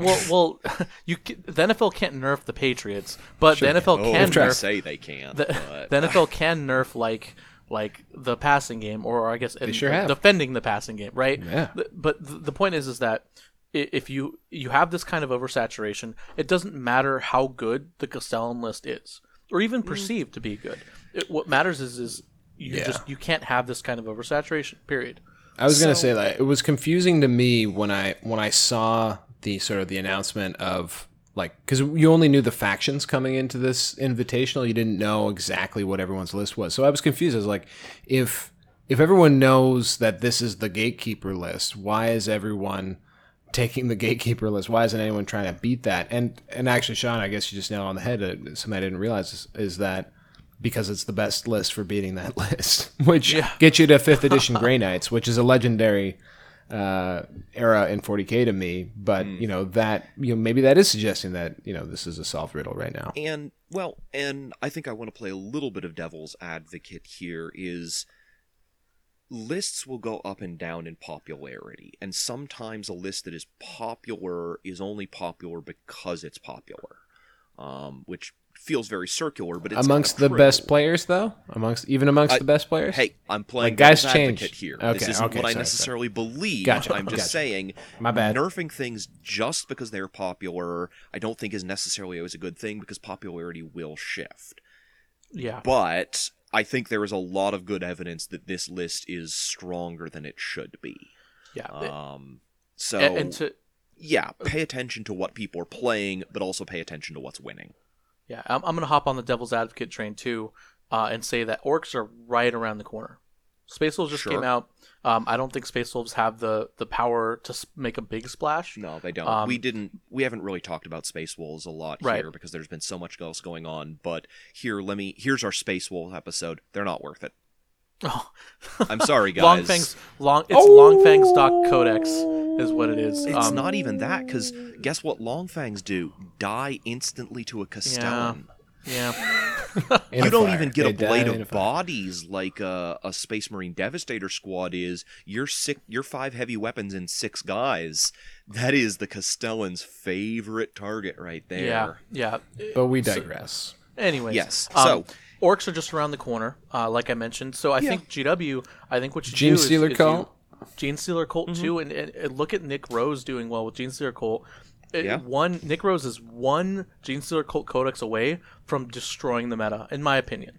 game. Well, well, you the NFL can't nerf the Patriots, but the NFL oh, can try to nerf say they can, the, but the NFL can nerf like like the passing game, or I guess and, sure like, have. defending the passing game, right? Yeah. The- but th- the point is, is that if you you have this kind of oversaturation, it doesn't matter how good the Castellan list is, or even Mm. perceived to be good. It, what matters is is you Yeah. just you can't have this kind of oversaturation. Period. I was gonna say that it was confusing to me when I when I saw the sort of the announcement of like because you only knew the factions coming into this invitational, you didn't know exactly what everyone's list was. So I was confused. I was like, if if everyone knows that this is the gatekeeper list, why is everyone taking the gatekeeper list? Why isn't anyone trying to beat that? And and actually, Sean, I guess you just nailed on the head. Something I didn't realize is, is that because it's the best list for beating that list, which Yeah. gets you to fifth edition Grey Knights, which is a legendary uh, era in 40k to me. But you know that you know maybe that is suggesting that you know this is a solved riddle right now. And well, and I think I want to play a little bit of devil's advocate here is lists will go up and down in popularity, and sometimes a list that is popular is only popular because it's popular, um, which feels very circular, but it's amongst the best players, though, amongst even amongst I- the best players. Hey, I'm playing Like, guys advocate change. here. Okay, this isn't okay, what I sorry, necessarily believe. Gotcha, I'm just gotcha. saying, My bad. nerfing things just because they're popular, I don't think is necessarily always a good thing because popularity will shift. Yeah. But I think there is a lot of good evidence that this list is stronger than it should be. Yeah. Um, so and, and to yeah, pay attention to what people are playing, but also pay attention to what's winning. Yeah, I'm, I'm going to hop on the devil's advocate train too uh, and say that orks are right around the corner. Space Wolves just Sure. came out. Um, I don't think Space Wolves have the, the power to make a big splash. No, they don't. Um, we didn't. We haven't really talked about Space Wolves a lot Right. here because there's been so much else going on. But here, let me. Here's our Space Wolf episode. They're not worth it. Oh. I'm sorry, guys. Longfangs, long, it's Longfangs Doc Codex is what it is. It's Um, not even that because guess what? Longfangs do die instantly to a Castellan. Yeah. In you don't fire. even get They a blade die a of bodies like a, a Space Marine Devastator squad is. You're six, you're five heavy weapons and six guys. That is the Castellan's favorite target right there. Yeah, yeah. But we digress. Anyways, Yes, um, so- orks are just around the corner, uh, like I mentioned. So I think GW. I think what you Gene do is- Stealer is Cult? you- Genestealer Cult Mm-hmm. too, and, and, and look at Nick Rose doing well with Genestealer Cult. It- Yeah. One Nick Rose is one Genestealer Cult Codex away from destroying the meta, in my opinion.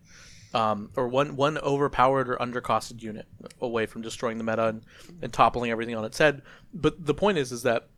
Um, or one one overpowered or undercosted unit away from destroying the meta and, and toppling everything on its head. But the point is, is that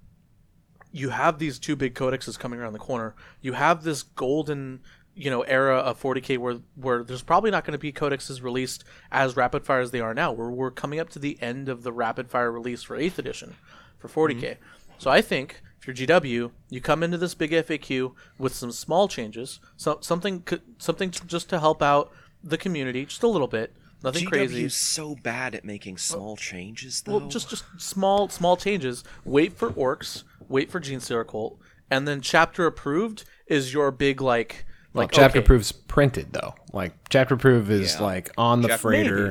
you have these two big codexes coming around the corner. You have this golden, you know, era of 40k where where there's probably not going to be codexes released as rapid fire as they are now. We're we're coming up to the end of the rapid fire release for 8th edition for 40k. Mm-hmm. So I think if you're GW, you come into this big FAQ with some small changes, so, something something just to help out the community just a little bit. Nothing GW crazy. is so bad at making small changes, though. Well, just just small small changes. Wait for orks. Wait for Gene Cult, and then chapter approved is your big like Well, like chapter okay, proof's printed though. Like chapter proof is Yeah. like on the freighter.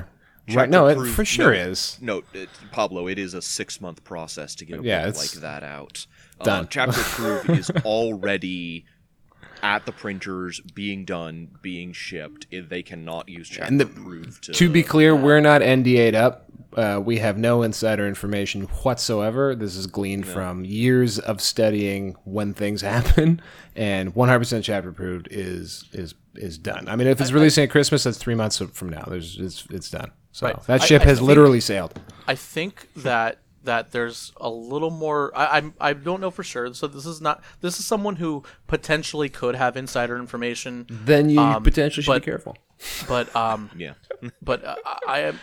Maybe. Right? No, it Chapter for sure no, is. No, it, Pablo, it is a six month process to get a Yeah, book like that out. Uh, chapter proof is already at the printers, being done, being shipped. If they cannot use chapter And the- proof to. To be clear, we're not NDA'd up. Uh, we have no insider information whatsoever. This is gleaned from years of studying when things happen, and 100% chapter approved is is is done. I mean, if it's releasing at Christmas, that's three months from now. There's it's it's done. So Right. that I- ship I has think- literally sailed. I think that that there's a little more. I I'm, I don't know for sure. So this is not. This is someone who potentially could have insider information, Then you Um, potentially should but- be careful. but um, yeah. but uh, I, I am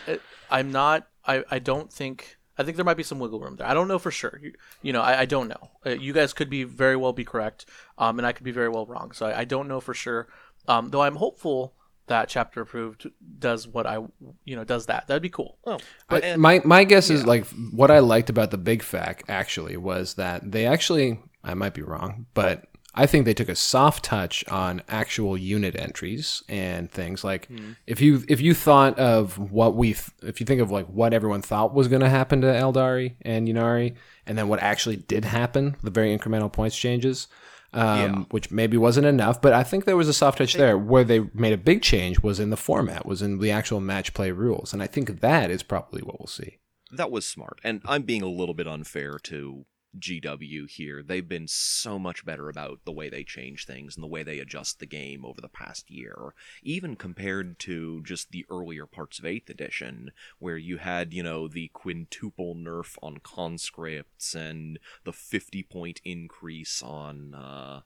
I'm not I, I don't think I think there might be some wiggle room there. I don't know for sure. You, you know, I, I don't know. Uh, you guys could be very well be correct, um, and I could be very well wrong. So I, I don't know for sure. Um, though I'm hopeful that chapter approved does what I you know does that. That'd be cool. Oh, But and- my my guess is like what I liked about the Big FAQ actually was that they actually I might be wrong, but I think they took a soft touch on actual unit entries and things like hmm. if you if you thought of what we th- if you think of like what everyone thought was going to happen to Eldari and Ynnari and then what actually did happen, the very incremental points changes. Um, Yeah. which maybe wasn't enough, but I think there was a soft touch there. Where they made a big change was in the format, was in the actual match play rules, and I think that is probably what we'll see. that was smart. And I'm being a little bit unfair to GW here. They've been so much better about the way they change things and the way they adjust the game over the past year, even compared to just the earlier parts of 8th edition, where you had, you know, the quintuple nerf on conscripts and the 50 point increase on. Uh,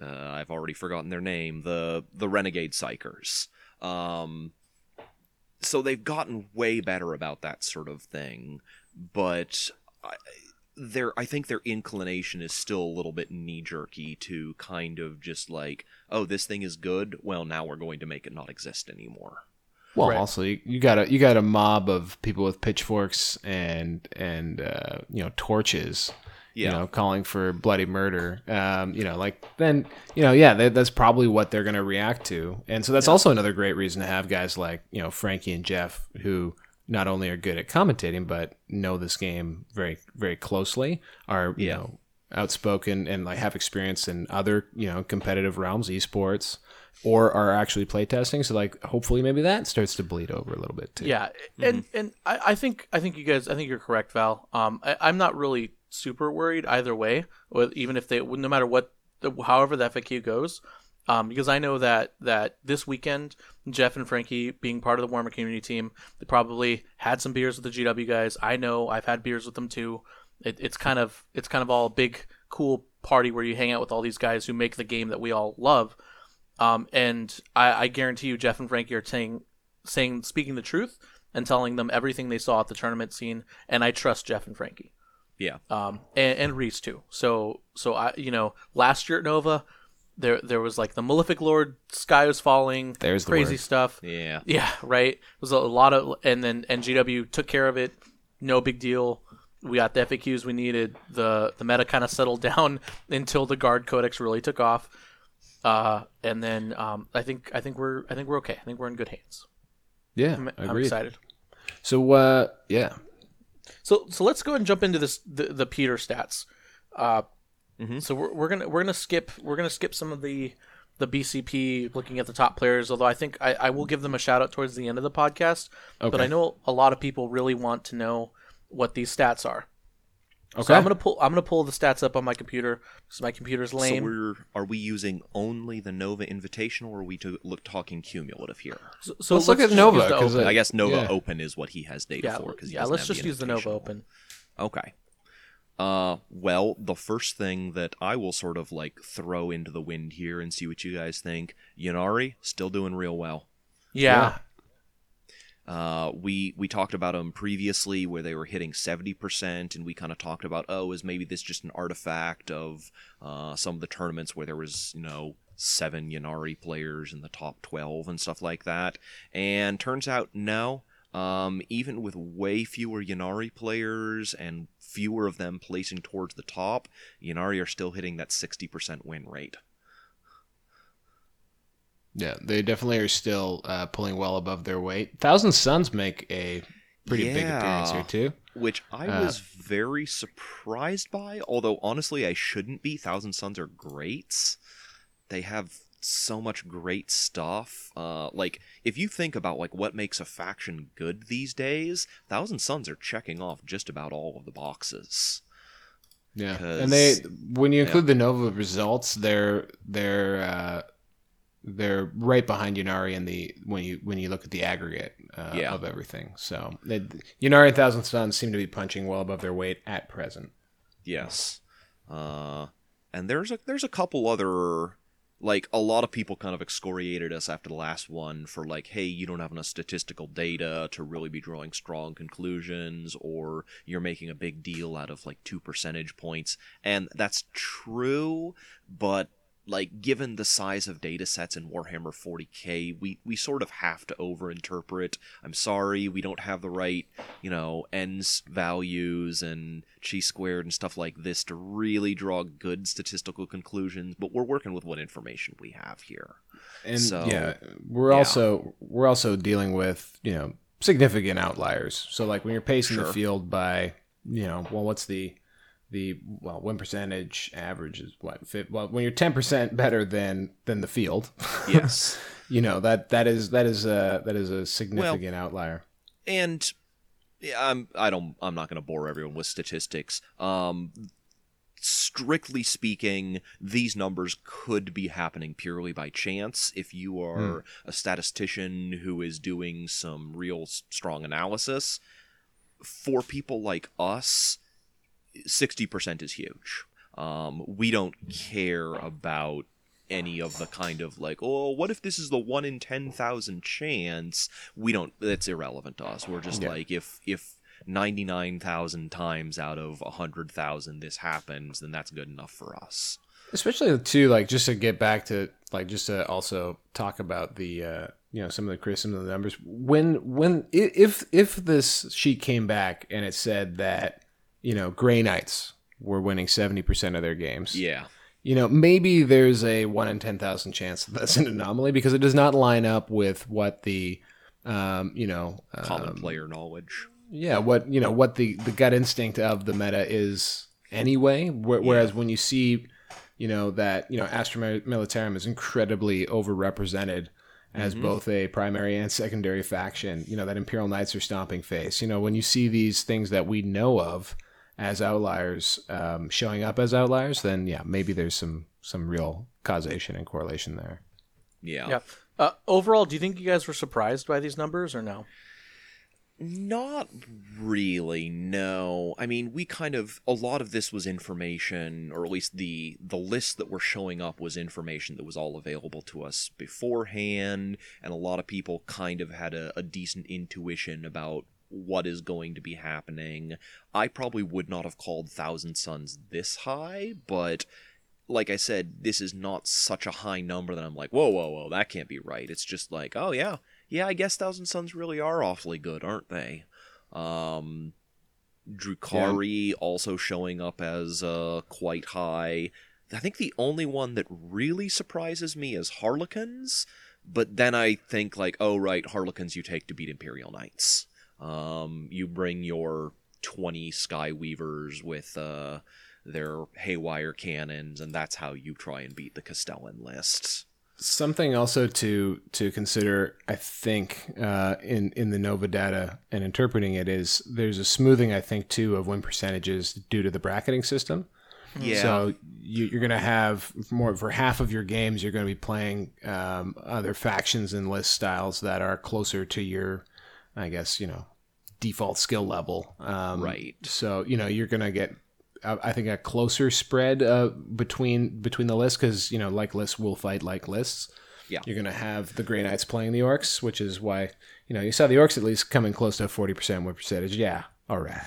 uh, I've already forgotten their name. The the renegade psykers. Um, so they've gotten way better about that sort of thing, but I, their I think their inclination is still a little bit knee jerky to kind of just like, oh, this thing is good. Well, now we're going to make it not exist anymore. Well, Right. also you, you got a you got a mob of people with pitchforks and and uh, you know torches, you know, calling for bloody murder. Um, you know, like then you know, yeah, that, that's probably what they're going to react to, and so that's also another great reason to have guys like you know Frankie and Jeff who not only are good at commentating but know this game very very closely, are you know outspoken and like have experience in other you know competitive realms, esports. Or are actually playtesting, so like hopefully maybe that starts to bleed over a little bit too. Yeah, and and I, I think I think you guys I think you're correct, Val. Um, I, I'm not really super worried either way, with- even if they no matter what, however the FAQ goes, um, because I know that that this weekend Jeff and Frankie being part of the Warhammer community team, they probably had some beers with the GW guys. I know I've had beers with them too. It, it's kind of it's kind of all a big cool party where you hang out with all these guys who make the game that we all love. Um, and I, I guarantee you, Jeff and Frankie are saying, saying, speaking the truth and telling them everything they saw at the tournament scene. And I trust Jeff and Frankie, Yeah. um, and, and Reese too. So, so I, you know, last year at Nova, there, there was like the Malefic Lord, sky was falling, There's the crazy word. stuff. Yeah. Yeah, right. It was a lot of, and then NGW took care of it. No big deal. We got the FAQs we needed. the The meta kind of settled down until the guard codex really took off. Uh, and then um, I think I think we're I think we're okay. I think we're in good hands. Yeah, I'm, I'm excited. So, uh, yeah, So so let's go and jump into this the, the Peter stats. Uh, Mhm. So we're, we're gonna we're gonna skip we're gonna skip some of the the BCP looking at the top players. Although I think I, I will give them a shout out towards the end of the podcast. Okay. But I know a lot of people really want to know what these stats are. okay. So I'm gonna pull I'm gonna pull the stats up on my computer because my computer's lame. So we're are we using only the Nova Invitational, or are we to look talking cumulative here? So, so Let's look at Nova, use Open. I guess Nova yeah. Open is what he has data yeah, for. Cause yeah. Let's just use the Nova Open. Okay. Uh, well, the first thing that I will sort of like throw into the wind here and see what you guys think. Ynnari still doing real well. Yeah. Uh, we we talked about them previously where they were hitting 70% and we kind of talked about oh is maybe this just an artifact of uh, some of the tournaments where there was you know seven Ynnari players in the top 12 and stuff like that and turns out no um, even with way fewer Ynnari players and fewer of them placing towards the top Ynnari are still hitting that 60% win rate Yeah, they definitely are still uh, pulling well above their weight. Thousand Sons make a pretty big appearance here too. which I Uh, was very surprised by. Although honestly, I shouldn't be. Thousand Sons are greats. They have so much great stuff. Uh, like if you think about like what makes a faction good these days, Thousand Sons are checking off just about all of the boxes. Yeah, and they when you include the Nova results, they're they're uh, they're right behind Ynnari in the when you when you look at the aggregate uh, Yeah. of everything. So they, Ynnari and Thousand Sons seem to be punching well above their weight at present. Yes. Uh, and there's a there's a couple other like a lot of people kind of excoriated us after the last one for like hey you don't have enough statistical data to really be drawing strong conclusions or you're making a big deal out of like 2 percentage points. And that's true but like given the size of data sets in Warhammer 40k, we we sort of have to overinterpret. I'm sorry, we don't have the right, you know, ends values and chi squared and stuff like this to really draw good statistical conclusions, but we're working with what information we have here. And So, yeah, we're yeah. also we're also dealing with you know significant outliers. So like when you're pacing the field by you know well what's the the well win percentage average is what fit well when you're 10% better than than the field Yes. you know that that is that is a that is a significant outlier and yeah, I'm I don't I'm not going to bore everyone with statistics. Um strictly speaking, these numbers could be happening purely by chance if you are a statistician who is doing some real strong analysis. For people like us, 60% is huge. Um, we don't care about any of the kind of like, oh, what if this is the one in 10,000 chance? We don't, that's irrelevant to us. We're just Yeah. like, if, if 99,000 times out of 100,000 this happens, then that's good enough for us. especially too like just to get back to like just to also talk about the uh you know some of the criticism of the numbers when when if if this sheet came back and it said that you know gray knights were winning 70% of their games. Yeah. you know maybe there's a 1 in 10,000 chance that that's an anomaly because it does not line up with what the um you know Common um, player knowledge. yeah what you know what the the gut instinct of the meta is anyway. Wh- whereas when you see you know that you know astra militarum is incredibly overrepresented as both a primary and secondary faction you know that imperial knights are stomping face. You know when you see these things that we know of as outliers um, showing up as outliers then yeah maybe there's some some real causation and correlation there Yeah. Yeah. Uh, overall, do you think you guys were surprised by these numbers or no? Not really, no. I mean, we kind of a lot of this was information, or at least the the list that were showing up was information that was all available to us beforehand, and a lot of people kind of had a, a decent intuition about what is going to be happening. I probably would not have called Thousand Sons this high, but like I said, this is not such a high number that I'm like, whoa, whoa, whoa, that can't be right. It's just like, oh yeah, yeah, I guess Thousand Sons really are awfully good, aren't they? Um, Drukhari also showing up as uh, quite high. I think the only one that really surprises me is Harlequins, but then I think like, oh right, Harlequins you take to beat Imperial Knights. Um, you bring your twenty Skyweavers with uh, their haywire cannons, and that's how you try and beat the Castellan lists. Something also to to consider, I think, uh, in in the Nova data and interpreting it is there's a smoothing, I think, too, of win percentages due to the bracketing system. Yeah. So you, you're going to have more for half of your games. You're going to be playing um, other factions and list styles that are closer to your, I guess you know, default skill level. Um, Right. So you know you're going to get, I think, a closer spread uh, between between the lists because you know like lists will fight like lists. Yeah. You're going to have the Grey Knights playing the Orks, which is why you know you saw the Orks at least coming close to a forty percent win percentage. Yeah. All right.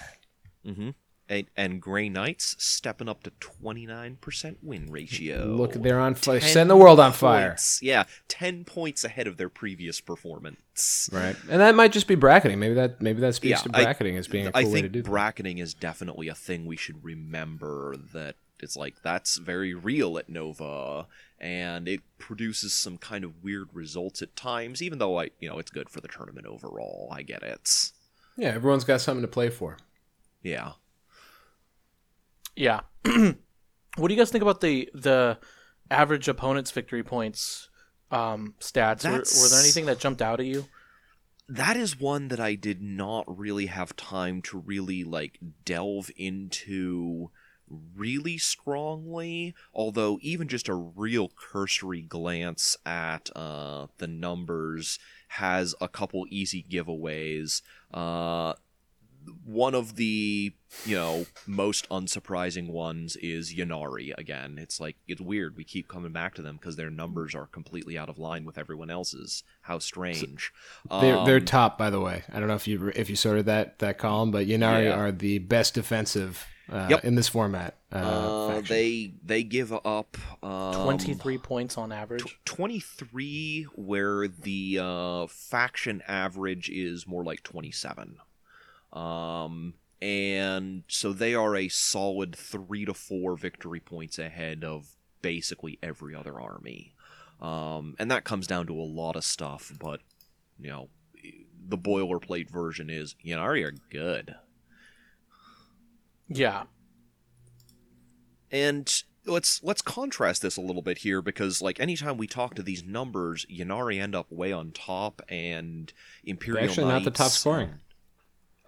Mm-hmm. And, and Grey Knights stepping up to 29% win ratio. Look, they're on fire. 10 Setting the world on fire. points- Yeah, 10 points ahead of their previous performance. Right, and that might just be bracketing. Maybe that maybe that speaks Yeah, to I- bracketing as being a cool I way to think do. bracketing is definitely a thing we should remember that it's like that's very real at Nova and it produces some kind of weird results at times even though I you know it's good for the tournament overall. I get it. yeah, everyone's got something to play for. Yeah. Yeah. what do you guys think about the the average opponent's victory points um, stats? Were, were there anything that jumped out at you? that is one that I did not really have time to really like delve into really strongly although even just a real cursory glance at uh, the numbers has a couple easy giveaways uh, one of the you know most unsurprising ones is Ynnari again. It's like it's weird. We keep coming back to them because their numbers are completely out of line with everyone else's. How strange. They're they're Um, top, by the way. I don't know if you if you sorted that that column, but Ynnari Yeah. are the best defensive uh, Yep. in this format. Uh, uh, they they give up um, Twenty three points on average. tw- 23 where the uh, faction average is more like 27 um, and so they are a solid three to four victory points ahead of basically every other army um, and that comes down to a lot of stuff but you know the boilerplate version is Ynnari are good yeah. And let's let's contrast this a little bit here because like anytime we talk to these numbers, Ynnari end up way on top and Imperial They're actually not the top Knights- scoring.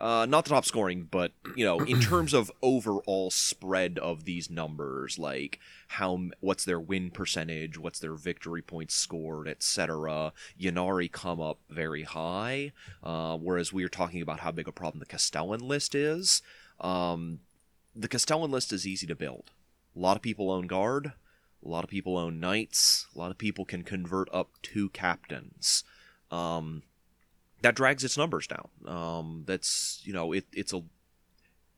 Uh, not the top scoring, but you know, in terms of overall spread of these numbers, like how what's their win percentage, what's their victory points scored, etc. Ynnari come up very high, uh, whereas we are talking about how big a problem the Castellan list is. Um, the Castellan list is easy to build. A lot of people own guard. A lot of people own knights. A lot of people can convert up to captains. Um, that drags its numbers down. Um, that's you know it, it's a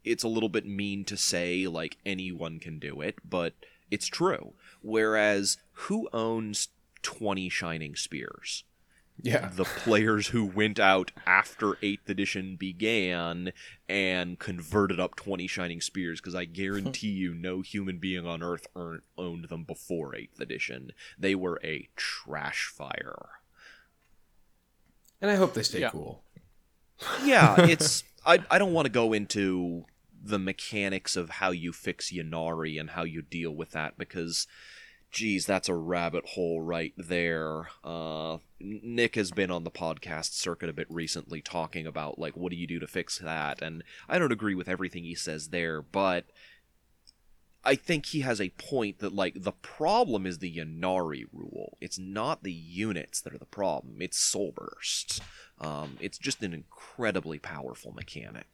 it's a little bit mean to say like anyone can do it, but it's true. Whereas who owns twenty shining spears? Yeah. the players who went out after 8th edition began and converted up 20 shining spears because i guarantee you no human being on earth earn- owned them before 8th edition they were a trash fire And I hope they stay Yeah. cool. yeah it's i, I don't want to go into the mechanics of how you fix Ynnari and how you deal with that because geez that's a rabbit hole right there uh nick has been on the podcast circuit a bit recently talking about like what do you do to fix that and i don't agree with everything he says there but I think he has a point that like the problem is the Ynnari rule. It's not the units that are the problem. It's Soul Burst. Um, it's just an incredibly powerful mechanic.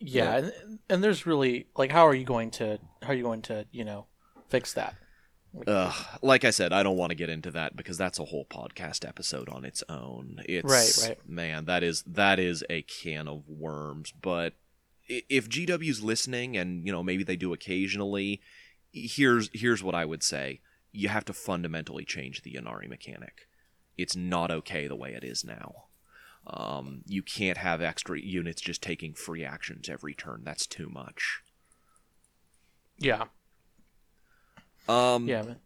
Yeah, and, and there's really like how are you going to how are you going to, you know, fix that? Ugh, like I said, I don't want to get into that because that's a whole podcast episode on its own. It's Right, right. man, that is that is a can of worms. But i- if GW's listening, and you know maybe they do occasionally, here's here's what I would say: you have to fundamentally change the Ynnari mechanic. It's not okay the way it is now. Um, you can't have extra units just taking free actions every turn. That's too much. Yeah. Um, Yeah, man.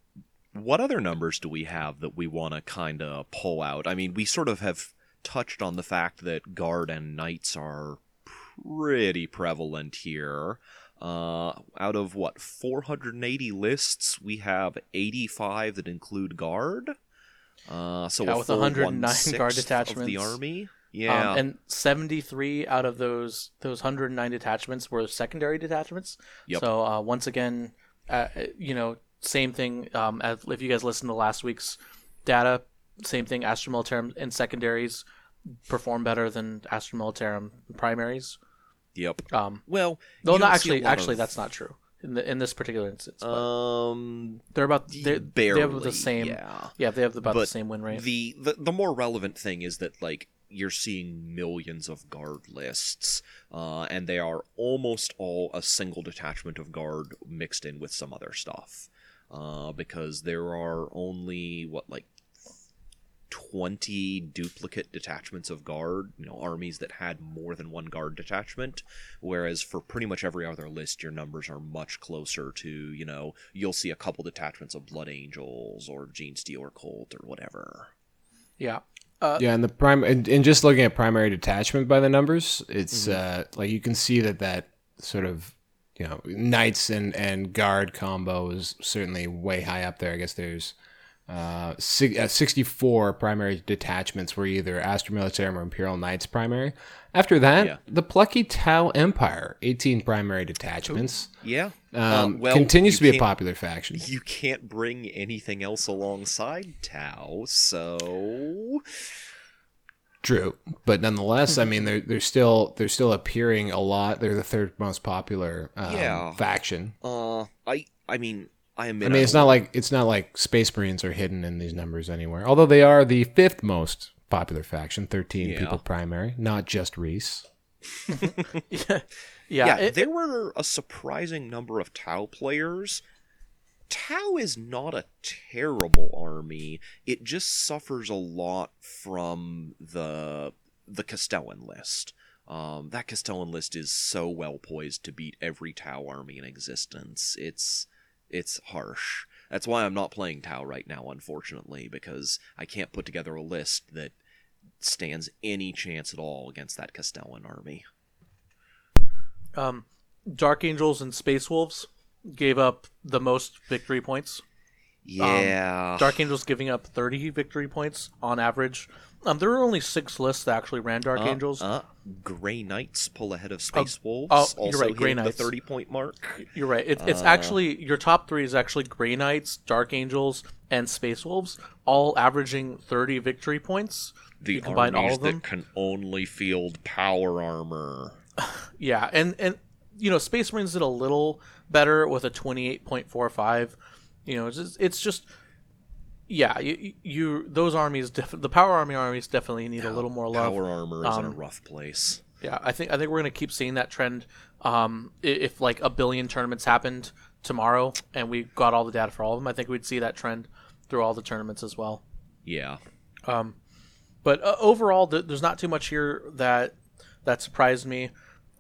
what other numbers do we have that we want to kind of pull out? I mean, we sort of have touched on the fact that guard and knights are pretty prevalent here. Uh, out of what 480 lists, we have 85 that include guard. Uh, so Yeah, with 109 guard 1/6 of the army. Yeah, Um, and 73 out of those those 109 detachments were secondary detachments. Yep. So uh, once again, uh, you know, same thing. Um, as if you guys listened to last week's data, same thing. Astra Militarum and secondaries perform better than Astra Militarum primaries. Yep. Um, Well, no, not don't see a actually. Actually, of- that's not true in the, in this particular instance. um they're about they're, barely. they have the same. Yeah. Yeah, they have about the same win rate. The, the the more relevant thing is that like you're seeing millions of guard lists, uh, and they are almost all a single detachment of guard mixed in with some other stuff, uh, because there are only what like. 20 duplicate detachments of guard, you know, armies that had more than one guard detachment. Whereas for pretty much every other list, your numbers are much closer to, you know, you'll see a couple detachments of Blood Angels or Gene Steel or Cult or whatever. yeah. Uh, Yeah, and the prime and, and just looking at primary detachment by the numbers, it's Mm-hmm. uh, like you can see that that sort of you know knights and and guard combo is certainly way high up there. I guess there's uh, uh 64 primary detachments were either Astra Militarum or Imperial Knights primary. After that, Yeah. the plucky Tau Empire, 18 primary detachments, Yeah. um, Uh, well, continues to be a popular faction. You can't bring anything else alongside Tau, so True, but nonetheless, I mean, they're they're still they're still appearing a lot. They're the third most popular um, Yeah. faction. uh I I mean I admit I mean, it's not like it's not like Space Marines are hidden in these numbers anywhere. Although they are the fifth most popular faction, thirteen Yeah. people primary, not just Reese. yeah. yeah, Yeah. it- there were a surprising number of Tau players. Tau is not a terrible army. It just suffers a lot from the the Castellan list. Um, that Castellan list is so well poised to beat every Tau army in existence. It's it's harsh. That's why I'm not playing Tau right now, unfortunately, because I can't put together a list that stands any chance at all against that Castellan army. um, Dark Angels and Space Wolves gave up the most victory points. Yeah. Dark Angels giving up 30 victory points on average. Um, there were only six lists that actually ran Dark Uh, Angels. Uh, Gray Knights pull ahead of Space Wolves. oh, you're also right, Grey Knights. the 30 point mark. You're right. It, uh, it's actually your top three is actually Grey Knights, Dark Angels, and Space Wolves, all averaging 30 victory points. The You combine all of them? that can only field power armor. Yeah, and and you know, Space Marines did a little better with a 28.45. You know, it's just, it's just yeah, you, you those armies, def- the power army armies definitely need a little more love. Power armor is in a Um, rough place. Yeah, I think I think we're gonna keep seeing that trend. Um, if like a billion tournaments happened tomorrow and we got all the data for all of them, I think we'd see that trend through all the tournaments as well. Yeah. Um, but uh, overall, th- there's not too much here that that surprised me.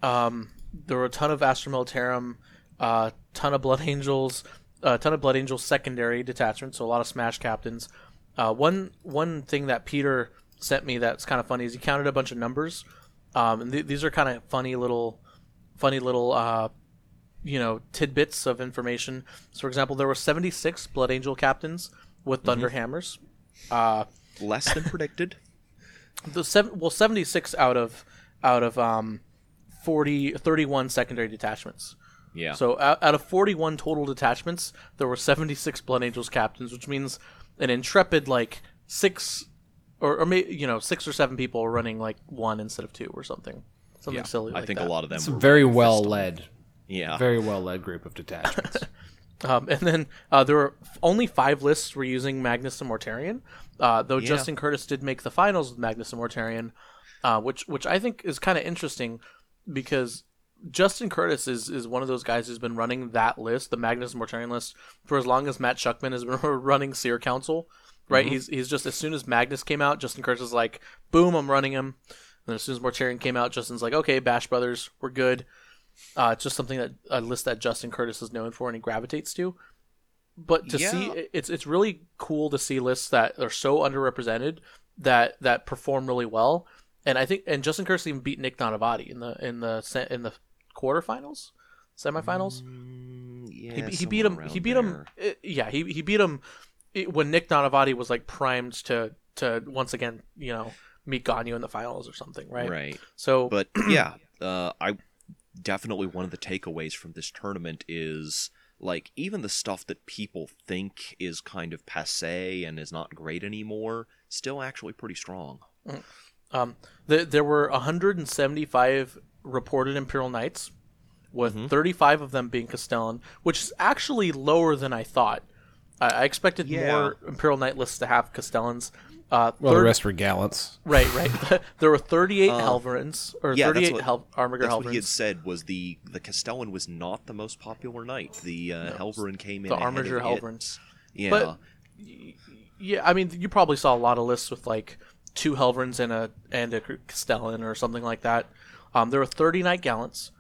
Um, there were a ton of Astra Militarum, a uh, ton of Blood Angels, a ton of Blood Angels secondary detachments, so a lot of Smash captains. Uh, one one thing that Peter sent me that's kind of funny is he counted a bunch of numbers, um, and th- these are kind of funny little, funny little, uh, you know, tidbits of information. So, for example, there were 76 Blood Angel captains with Thunder Hammers. Uh, Less than predicted. the seven well 76 out of out of um 40 31 secondary detachments Yeah. so out, out of 41 total detachments there were 76 blood angels captains which means an intrepid like six or, or maybe you know six or seven people are running like one instead of two or something something yeah. silly I like think that. a lot of them It's a very running well Fistum. led, Yeah. very well led group of detachments. Um, and then uh, there were only five lists were using Magnus and Mortarion, uh, though Yeah. Justin Curtis did make the finals with Magnus and Mortarion, uh, which which I think is kind of interesting because Justin Curtis is, is one of those guys who's been running that list, the Magnus Mortarion list, for as long as Matt Shuckman has been running Seer Council. Right? He's he's just as soon as Magnus came out, Justin Curtis is like, boom, I'm running him. And as soon as Mortarion came out, Justin's like, okay, Bash Brothers, we're good. Uh, it's just something that a list that Justin Curtis is known for and he gravitates to. but to see it's it's really cool to see lists that are so underrepresented that that perform really well. And I think and Justin Curtis even beat Nick Nanavati in the in the in the quarterfinals, semifinals. Mm, yeah, he, he beat him. He beat there. him. uh, Yeah, he he beat him eh, when Nick Nanavati was like primed to to once again you know meet Gonyo in the finals or something, right? Right. So But yeah, uh, I definitely one of the takeaways from this tournament is like even the stuff that people think is kind of passe and is not great anymore, still actually pretty strong. Um, the, there were 175 reported Imperial Knights, with Mm-hmm. 35 of them being Castellan, which is actually lower than I thought. I, I expected Yeah. more Imperial Knight lists to have Castellans. Uh, Well, the rest were gallants. right, right. there were 38 Helverins, or Uh, yeah, 38 what- Hel- Armiger That's what he had said was the the Castellan was not the most popular knight. The uh, Helverin came in The ahead Armiger of. Helverins. Yeah. But- Yeah, I mean, you probably saw a lot of lists with like two Helverins and a and a Castellan or something like that. Um, there were 30 Knight Gallants,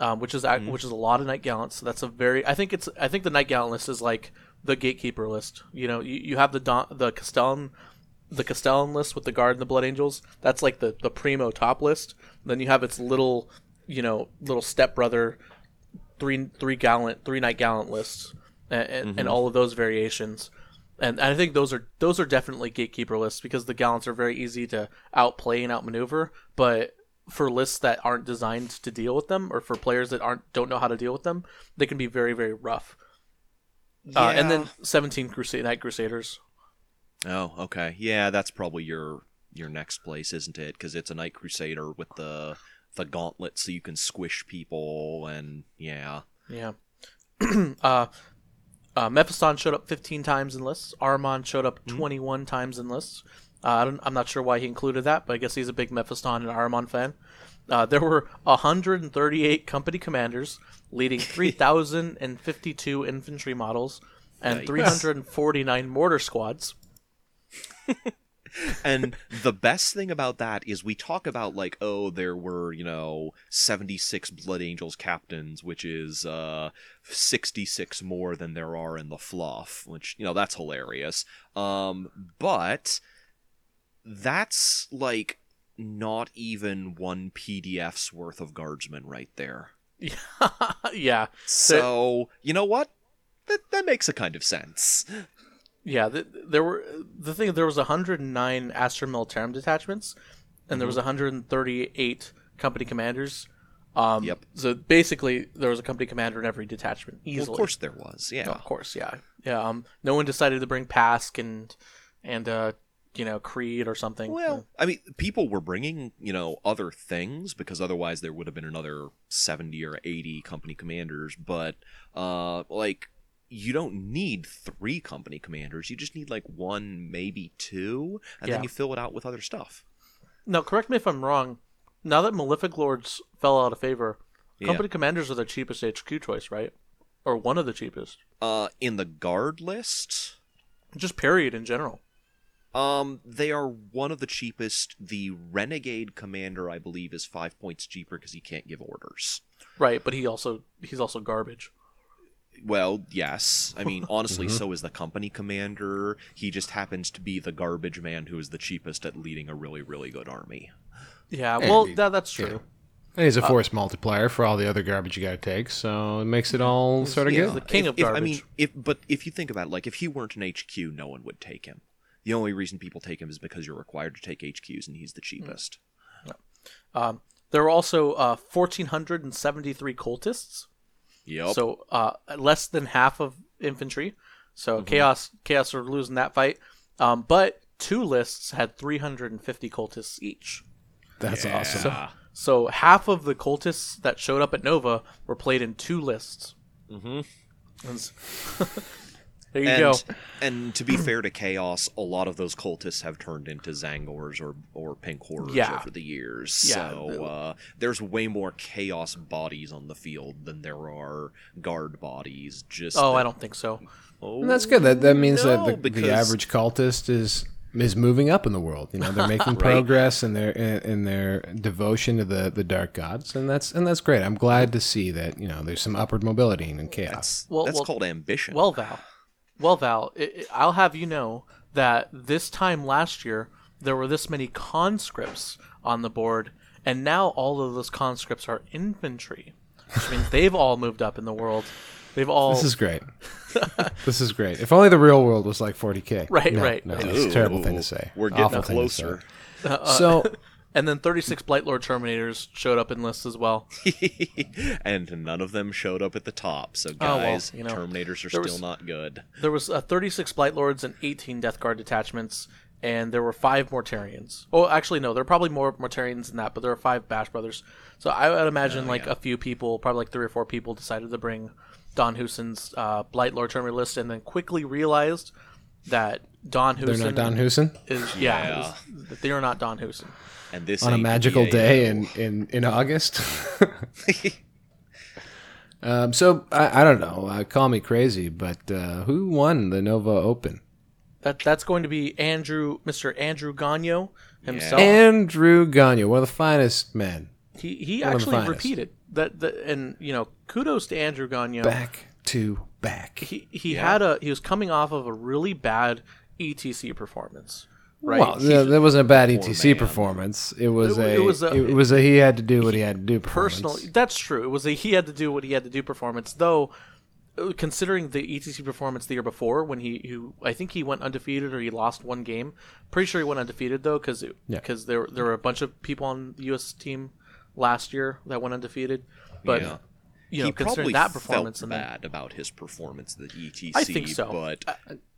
um, which is ac which is a lot of Knight Gallants. So that's a very I think it's I think the Knight Gallant list is like the gatekeeper list. You know, you, you have the Don, the Castellan the Castellan list with the Guard and the Blood Angels. That's like the the primo top list. Then you have its little you know little stepbrother three three gallant three Knight Gallant lists and, and, and all of those variations. And I think those are those are definitely gatekeeper lists because the gallants are very easy to outplay and outmaneuver. But for lists that aren't designed to deal with them, or for players that aren't don't know how to deal with them, they can be very very rough. Uh, and then 17 Crusade Knight Crusaders. Oh, okay. Yeah, that's probably your your next place, isn't it? Because it's a Knight Crusader with the the gauntlet, so you can squish people, and yeah. Yeah. uh, uh, Mephiston showed up 15 times in lists. Armon showed up 21 times in lists. Uh, I don't, I'm not sure why he included that, but I guess he's a big Mephiston and Aramon fan. Uh, there were 138 company commanders, leading 3,052 infantry models and Yikes. 349 mortar squads. And the best thing about that is we talk about like, oh, there were, you know, 76 Blood Angels captains, which is uh 66 more than there are in the fluff, which, you know, that's hilarious. Um, but that's like not even one PDF's worth of guardsmen right there. yeah, So, you know what? That that makes a kind of sense. Yeah, th- there were the thing. There was 109 Astra Militarum detachments, and there was 138 company commanders. Um, Yep. So basically, there was a company commander in every detachment. Easily. Well, of course there was. Yeah. of course, yeah, yeah. Um, no one decided to bring Pask and and uh, you know, Creed or something. Well, I mean, people were bringing, you know, other things because otherwise there would have been another 70 or 80 company commanders, but uh like you don't need 3 company commanders. You just need like one, maybe two, and Yeah. then you fill it out with other stuff. now, correct me if I'm wrong. Now that Malefic Lords fell out of favor, Yeah. company commanders are the cheapest HQ choice, right? Or one of the cheapest. Uh in the guard list, Just period in general. Um they are one of the cheapest. The renegade commander I believe is 5 points cheaper because he can't give orders. Right, but he also he's also garbage. Well, yes. I mean, honestly, so is the company commander. He just happens to be the garbage man who is the cheapest at leading a really, really good army. Yeah, well, he- that, that's true. And he's a force multiplier for all the other garbage you got to take, so it makes it all sort of Yeah, good. the king if- of if- I mean, if but if you think about it, like if he weren't an HQ, no one would take him. The only reason people take him is because you're required to take HQs, and he's the cheapest. Um, there were also uh, 1,473 cultists, Yep. so uh, less than half of infantry. So Mm-hmm. chaos, chaos are losing that fight. Um, but two lists had 350 cultists each. That's awesome. So, so half of the cultists that showed up at Nova were played in two lists. mm-hmm. there you and, go. and to be fair to Chaos, a lot of those cultists have turned into Tzaangors or or Pink Horrors Yeah. over the years. Yeah, so the- uh, there's way more Chaos bodies on the field than there are guard bodies. Just Oh, that- I don't think so. Oh, And that's good. That that means no, that the, because- the average cultist is is moving up in the world. You know, they're making progress in their in, in their devotion to the, the dark gods, and that's and that's great. I'm glad to see that you know there's some upward mobility in chaos. That's, Well- that's well- called ambition. Well, Val, Well, Val, i i- I'll have you know that this time last year there were this many conscripts on the board, and now all of those conscripts are infantry, which means they've all moved up in the world. They've all This is great. this is great. If only the real world was like 40k. Right, No, right. No, that's a terrible thing to say. We're getting Awful thing to say. closer. Uh, uh, so and then 36 Blightlord Terminators showed up in lists as well. and none of them showed up at the top. So well, guys, you know, Terminators are still was- not good. There was uh, 36 Blightlords and 18 Death Guard detachments, and there were five Mortarions. Oh, actually, no, there are probably more Mortarions than that, but there are five Bash Brothers. So I would imagine like yeah. a few people, probably like three or four people, decided to bring Don Huson's uh, Blightlord Terminator list, and then quickly realized that Don they're not Don Huson is yeah, Yeah. is- they are not Don Huson. And this on a magical VA. day in in in August. um, so I, I don't know. Uh, call me crazy, but uh, who won the Nova Open? That that's going to be Andrew, Mr. Andrew Gonyo himself. Andrew Gonyo, one of the finest men. he he of the actually repeated that, that, and you know, kudos to Andrew Gonyo. Back to back. he he had a he was coming off of a really bad ETC performance, right? Well, He- that, that wasn't a bad ETC man. performance. It was It- a it was a- it was a he had to do what he had to do personal. That's true. It was a he had to do what he had to do performance, though. uh, Considering the ETC performance the year before, when he, he I think he went undefeated or he lost one game. Pretty sure he went undefeated though, because Yeah. because there there were a bunch of people on the U.S. team last year that went undefeated. But Yeah. you know, he considering probably that performance felt and then, bad about his performance at the ETC. I think so. But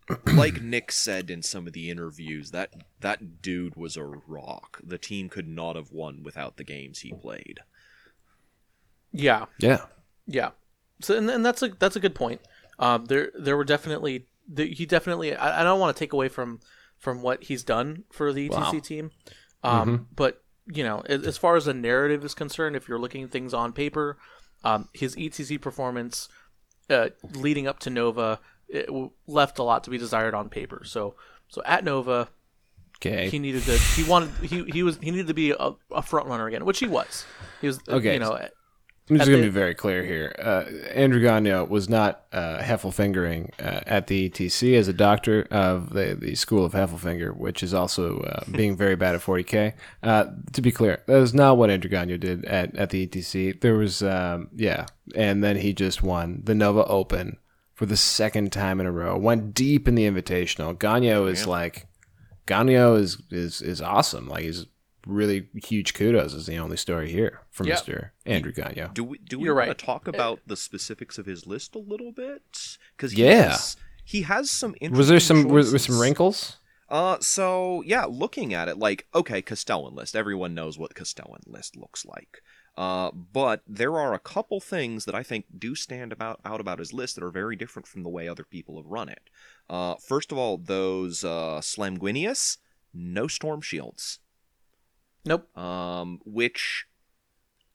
like Nick said in some of the interviews, that that dude was a rock. The team could not have won without the games he played. yeah, Yeah. Yeah. So and, and that's a that's a good point. Um, there there were definitely the, he definitely I, I don't want to take away from from what he's done for the ETC Wow. team. Um, but you know, as, as far as the narrative is concerned, if you're looking at things on paper, um, his ETC performance uh, leading up to Nova it left a lot to be desired on paper. So so at Nova, Okay. he needed to he wanted he, he was he needed to be a, a front runner again, which he was. He was Okay. you know I'm just going to be very clear here. Uh, Andrew Gonyo was not uh, Heffelfingering uh, at the ETC as a doctor of the, the School of Heffelfinger, which is also uh, being very bad at 40K. Uh, to be clear, that is not what Andrew Gonyo did at, at the ETC. There was, um, yeah, and then he just won the Nova Open for the second time in a row. Went deep in the Invitational. Gonyo is like, Gonyo is, is, is awesome. Like, he's really huge kudos is the only story here from Yeah. Mr. Andrew Gonyo. Do we do we You're want right. to talk about the specifics of his list a little bit? Because Yeah. has, he has some. Was there some interesting was, was some wrinkles? Uh, so yeah, looking at it, like okay, Castellan list. Everyone knows what Castellan list looks like. Uh, but there are a couple things that I think do stand about out about his list that are very different from the way other people have run it. Uh, first of all, those uh, Slamguinius, no storm shields. nope. Um, which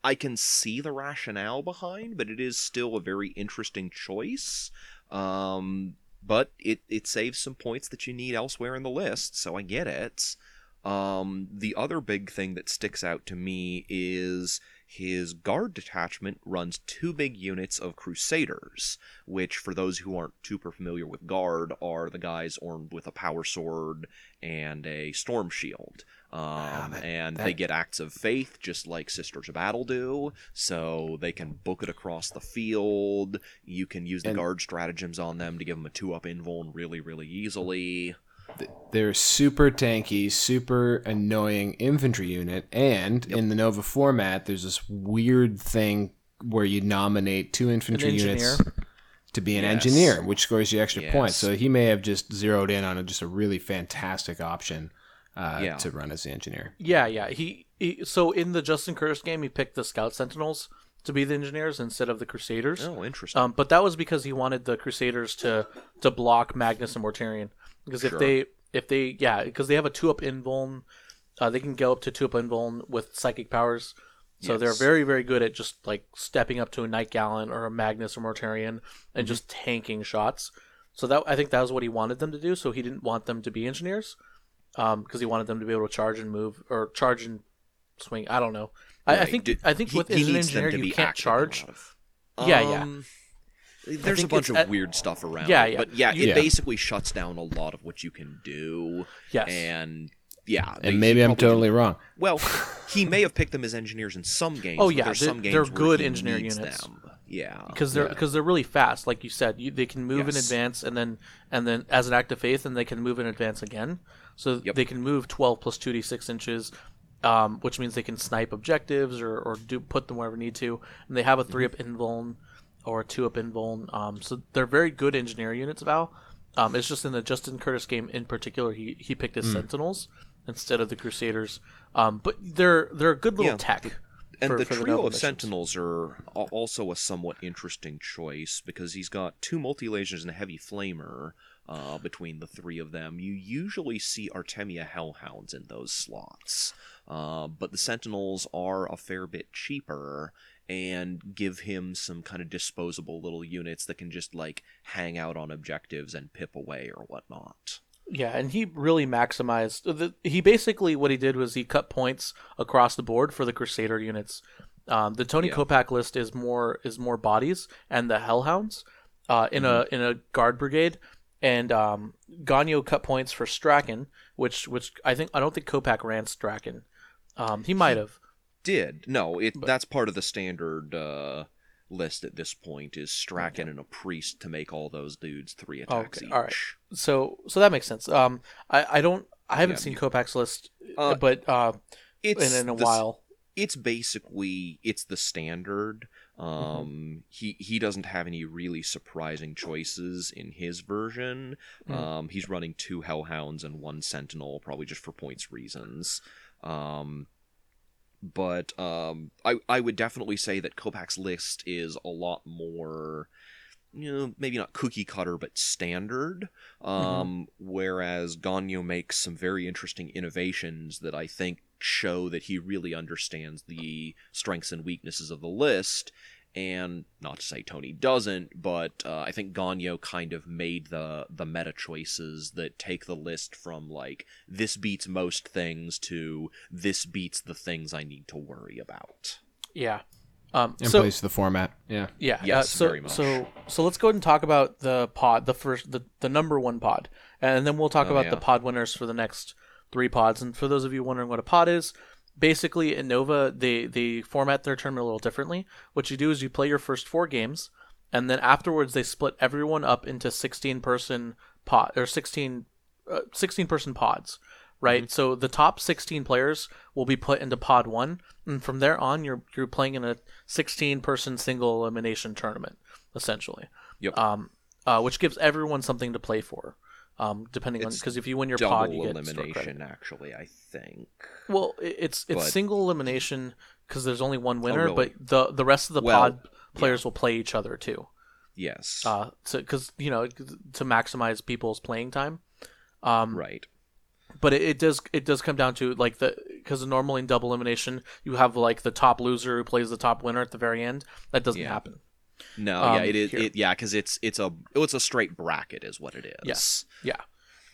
I can see the rationale behind, but it is still a very interesting choice. Um, but it, it saves some points that you need elsewhere in the list, so I get it. Um, the other big thing that sticks out to me is his guard detachment runs two big units of crusaders, which, for those who aren't super familiar with guard, are the guys armed with a power sword and a storm shield. Um, that- and that- they get acts of faith just like Sisters of Battle do, so they can book it across the field. You can use the And- guard stratagems on them to give them a two up invuln really, really easily. They're super tanky, super annoying infantry unit, and in the Nova format, there's this weird thing where you nominate two infantry units to be an Yes. engineer, which scores you extra points. So he may have just zeroed in on a, just a really fantastic option uh, Yeah. to run as the engineer. Yeah, yeah. He, he so in the Justin Curtis game, he picked the Scout Sentinels to be the engineers instead of the Crusaders. Oh, interesting. Um, but that was because he wanted the Crusaders to to block Magnus and Mortarion. Because if Sure. they if they yeah because they have a two up invuln, uh, they can go up to two up invuln with psychic powers. So they're very very good at just like stepping up to a Knight Gallant or a Magnus or Mortarion Mm-hmm. and just tanking shots. So that I think that was what he wanted them to do. So he didn't want them to be engineers, because he wanted them to be able to charge and move or charge and swing. I don't know. I, I think Do- I think he- with he an engineer you can't active in a charge. Yeah, yeah. There's a bunch of at- weird stuff around. Yeah, yeah. But yeah, it Yeah. basically shuts down a lot of what you can do. Yes. And yeah, And maybe I'm totally didn't- wrong. Well, he may have picked them as engineers in some games. Oh, but yeah, there's they're- some games they're where good he engineer needs units. Them. Yeah, because they're because they're really fast, like you said. You, they can move in advance, and then and then as an act of faith, and they can move in advance again. So Yep. they can move twelve plus two d six inches, um, which means they can snipe objectives or, or do put them wherever need to. And they have a three up invuln or two up invuln. Um, so they're very good engineer units. Val. Um, it's just in the Justin Curtis game in particular, he he picked his Sentinels instead of the Crusaders. Um, but they're they're a good little Yeah, tech. and for- the for trio Nova of missions. Sentinels are also a somewhat interesting choice because he's got two multi lasers and a heavy flamer. Uh, between the three of them, you usually see Artemia Hellhounds in those slots, uh, but the Sentinels are a fair bit cheaper and give him some kind of disposable little units that can just like hang out on objectives and pip away or whatnot. Yeah, and he really maximized. The, he basically what he did was he cut points across the board for the Crusader units. Um, the Tony Yeah. Kopach list is more is more bodies and the Hellhounds uh, in Mm-hmm. a in a guard brigade, and um, Gonyo cut points for Straken, which which I think I don't think Kopach ran Straken. Um, he might have. Did. No, it that's part of the standard uh, list at this point is Straken and a priest to make all those dudes three attacks Okay, each. all right. So so that makes sense. Um, I I don't I haven't Yeah, seen Kopach's list, Uh, but uh, It's in, in a the while. It's basically it's the standard. Um, Mm-hmm. he he doesn't have any really surprising choices in his version. Mm. Um, he's running two Hellhounds and one Sentinel, probably just for points reasons. Um, but um, I I would definitely say that Kopach's list is a lot more, you know, maybe not cookie cutter, but standard. Um, Whereas Gonyo makes some very interesting innovations that I think show that he really understands the strengths and weaknesses of the list. And not to say Tony doesn't, but uh, I think Gonyo kind of made the the meta choices that take the list from like this beats most things to this beats the things I need to worry about. Yeah. Um, In so place of the format. Yeah. yeah, Yes, uh, so very much. so so let's go ahead and talk about the pod, the first, the, the number one pod, and then we'll talk Oh, about yeah. the pod winners for the next three pods. And for those of you wondering what a pod is, basically in Nova they they format their tournament a little differently. What you do is you play your first four games, and then afterwards they split everyone up into sixteen person pod or 16, uh, 16 person pods. Right, Mm-hmm. so the top sixteen players will be put into pod one, and from there on, you're you're playing in a sixteen person single elimination tournament, essentially. Yep. Um, uh, which gives everyone something to play for. Um, depending on because if you win your pod, you get elimination, actually, I think. Well, it's it's But- single elimination because there's only one winner, really? but the the rest of the Well, pod players will play each other too. Yes. Uh, because you know to maximize people's playing time. Um, right. but it, it does it does come down to like the because normally in double elimination you have like the top loser who plays the top winner at the very end. That doesn't Yeah. happen. No, Um, yeah, it is. It, yeah, because it's it's a it's a straight bracket, is what it is. Yes. Yeah.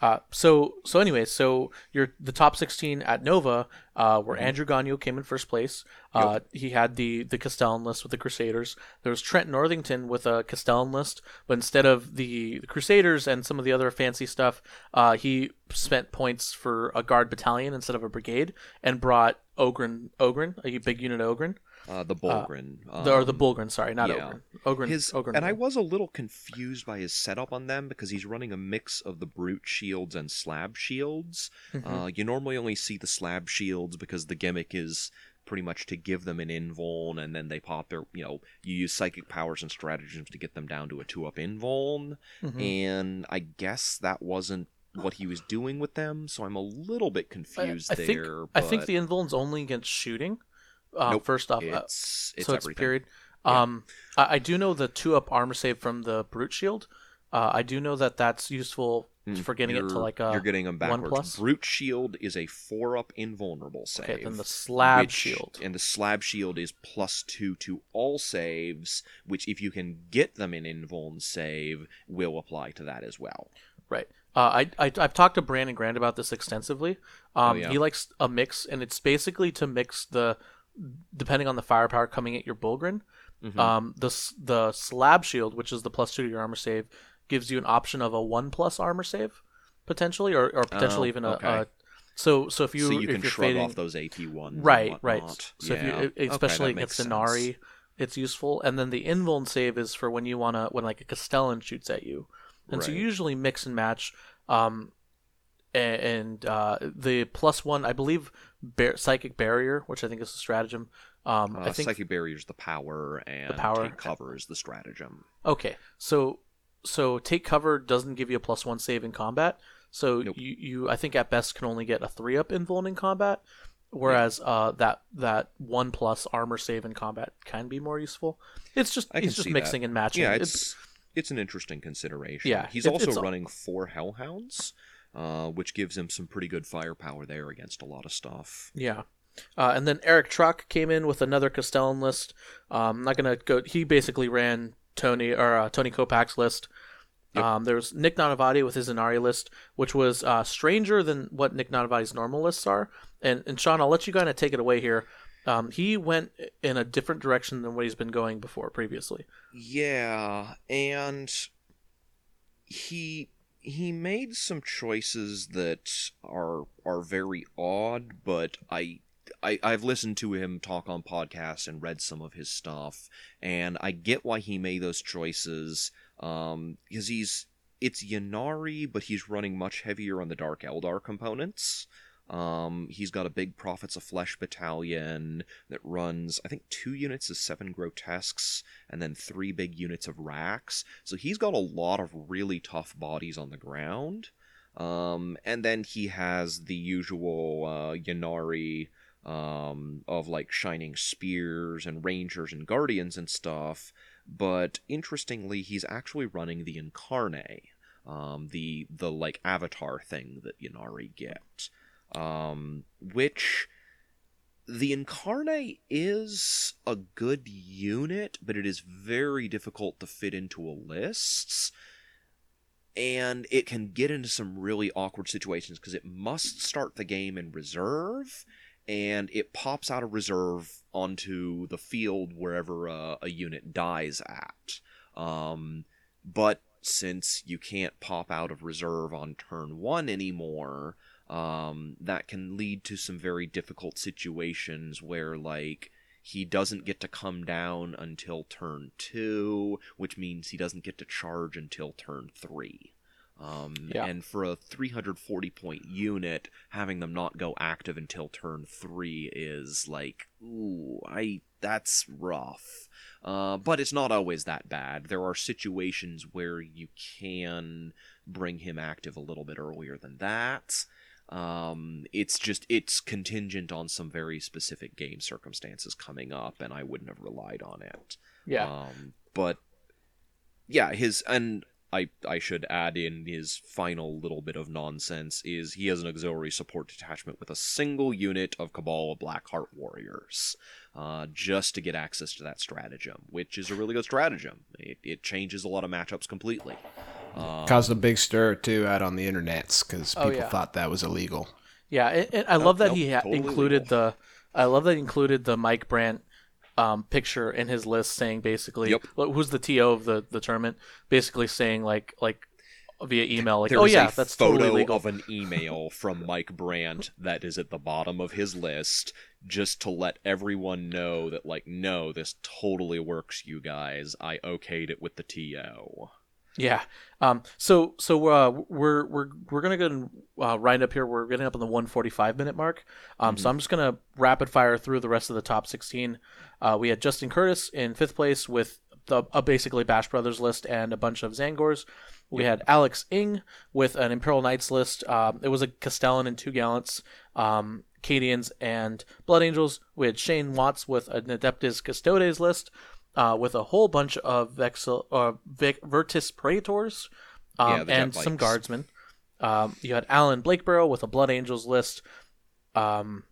Uh, so so anyway, so you're the top 16 at Nova, uh, Mm-hmm. where Andrew Gonyo came in first place. Uh, He had the the Castellan list with the Crusaders. There was Trent Northington with a Castellan list, but instead of the, the Crusaders and some of the other fancy stuff, uh, he spent points for a guard battalion instead of a brigade and brought Ogryn Ogryn, a big unit Ogryn, Uh, the Bullgryn. the, or the um, Bullgryn, sorry, not yeah. Ogryn. Ogryn, His, Ogryn. and I was a little confused by his setup on them because he's running a mix of the brute shields and slab shields. Mm-hmm. Uh, you normally only see the slab shields because the gimmick is pretty much to give them an invuln and then they pop their you know you use psychic powers and stratagems to get them down to a two up invuln Mhm. and i guess that wasn't what he was doing with them so i'm a little bit confused I there think I think the invuln's only against shooting. Uh, Nope, First off, uh, it's it's so it's everything period. Yeah. Um, I, I do know the two up armor save from the brute shield. Uh, I do know that that's useful Mm, for getting it to like a you're getting them one backwards. plus? Brute shield is a four up invulnerable save. okay. Then the slab which- shield. and the slab shield is plus two to all saves, which if you can get them in invuln save, will apply to that as well. Right. Uh, I, I I've talked to Brandon Grant about this extensively. Um, Oh, yeah? He likes a mix, and it's basically to mix the depending on the firepower coming at your Bullgryn. Mhm. Um, the the slab shield, which is the plus two to your armor save, gives you an option of a one plus armor save potentially, or, or potentially Oh, even a, okay. a. So so if you so you if can you're shrug fading, off those AP ones, right right. So yeah. if you Okay, especially that against Ynnari, it's useful. And then the invuln save is for when you wanna when like a Castellan shoots at you, and so you usually mix and match. Um, and uh, the plus one, I believe, bar- psychic barrier, which I think is a stratagem. Um, Uh, I think psychic barrier's the power, and the power. take cover is the stratagem. Okay, so so take cover doesn't give you a plus one save in combat. So Nope. you, you I think at best can only get a three up invuln in combat, whereas uh that that one plus armor save in combat can be more useful. It's just it's just mixing that. and matching. Yeah, it's it's an interesting consideration. Yeah, he's it- also running four hellhounds, uh, which gives him some pretty good firepower there against a lot of stuff. Yeah. Uh, and then Eric Truck came in with another Castellan list. Um, I'm not gonna go. He basically ran Tony or uh, Tony Kopach's list. Yep. Um, there was Nick Nanavati with his Ynnari list, which was uh, stranger than what Nick Nanavati's normal lists are. And and Sean, I'll let you kind of take it away here. Um, he went in a different direction than what he's been going before previously. Yeah, and he he made some choices that are are very odd, but I. I, I've listened to him talk on podcasts and read some of his stuff, and I get why he made those choices. Um, because he's it's Ynnari, but he's running much heavier on the Dark Eldar components. Um, he's got a big Prophets of Flesh battalion that runs, I think, two units of seven grotesques and then three big units of wracks. So he's got a lot of really tough bodies on the ground. Um, and then he has the usual uh, Ynnari um, of like shining spears and rangers and guardians and stuff. But interestingly, he's actually running the Yncarne. um, the the like avatar thing that Ynnari get, um, which the Yncarne is a good unit, but it is very difficult to fit into a lists. And it can get into some really awkward situations because it must start the game in reserve, and it pops out of reserve onto the field wherever uh, a unit dies at. Um, but since you can't pop out of reserve on turn one anymore, um, that can lead to some very difficult situations where, like, he doesn't get to come down until turn two, which means he doesn't get to charge until turn three. Um, Yeah. And for a 340 point unit, having them not go active until turn three is like, ooh, I that's rough. Uh, but it's not always that bad. There are situations where you can bring him active a little bit earlier than that. Um, it's just it's contingent on some very specific game circumstances coming up, and I wouldn't have relied on it. Yeah. Um, but yeah, his and I I should add in his final little bit of nonsense is he has an auxiliary support detachment with a single unit of Kabal Blackheart warriors, uh, just to get access to that stratagem, which is a really good stratagem. It, it changes a lot of matchups completely. Um, Caused a big stir too out on the internets because Oh, people yeah. thought that was illegal. Yeah, and, and I love that nope, he ha- totally included legal. the. I love that he included the Mike Brandt um, picture in his list, saying basically, Yep. who's the TO of the, the tournament, basically saying like like via email, like, There oh yeah, a that's photo totally legal. of an email from Mike Brandt that is at the bottom of his list, just to let everyone know that, like, no, this totally works, you guys. I okayed it with the TO. Yeah. Um. So so uh, we're we're we're gonna go and uh, wind up here. We're getting up on the 145 minute mark. Um. So I'm just gonna rapid fire through the rest of the top 16. Uh, we had Justin Curtis in fifth place with the a basically Bash Brothers list and a bunch of Tzaangors. We had Alex Ing with an Imperial Knights list. Um, it was a Castellan and two Gallants, um, Cadians and Blood Angels. We had Shane Watts with an Adeptus Custodes list, uh, with a whole bunch of Vexil, uh, Vic, Vertus Praetors, um, Yeah, and some Guardsmen. Um, you had Alan Blakeborough with a Blood Angels list. Um,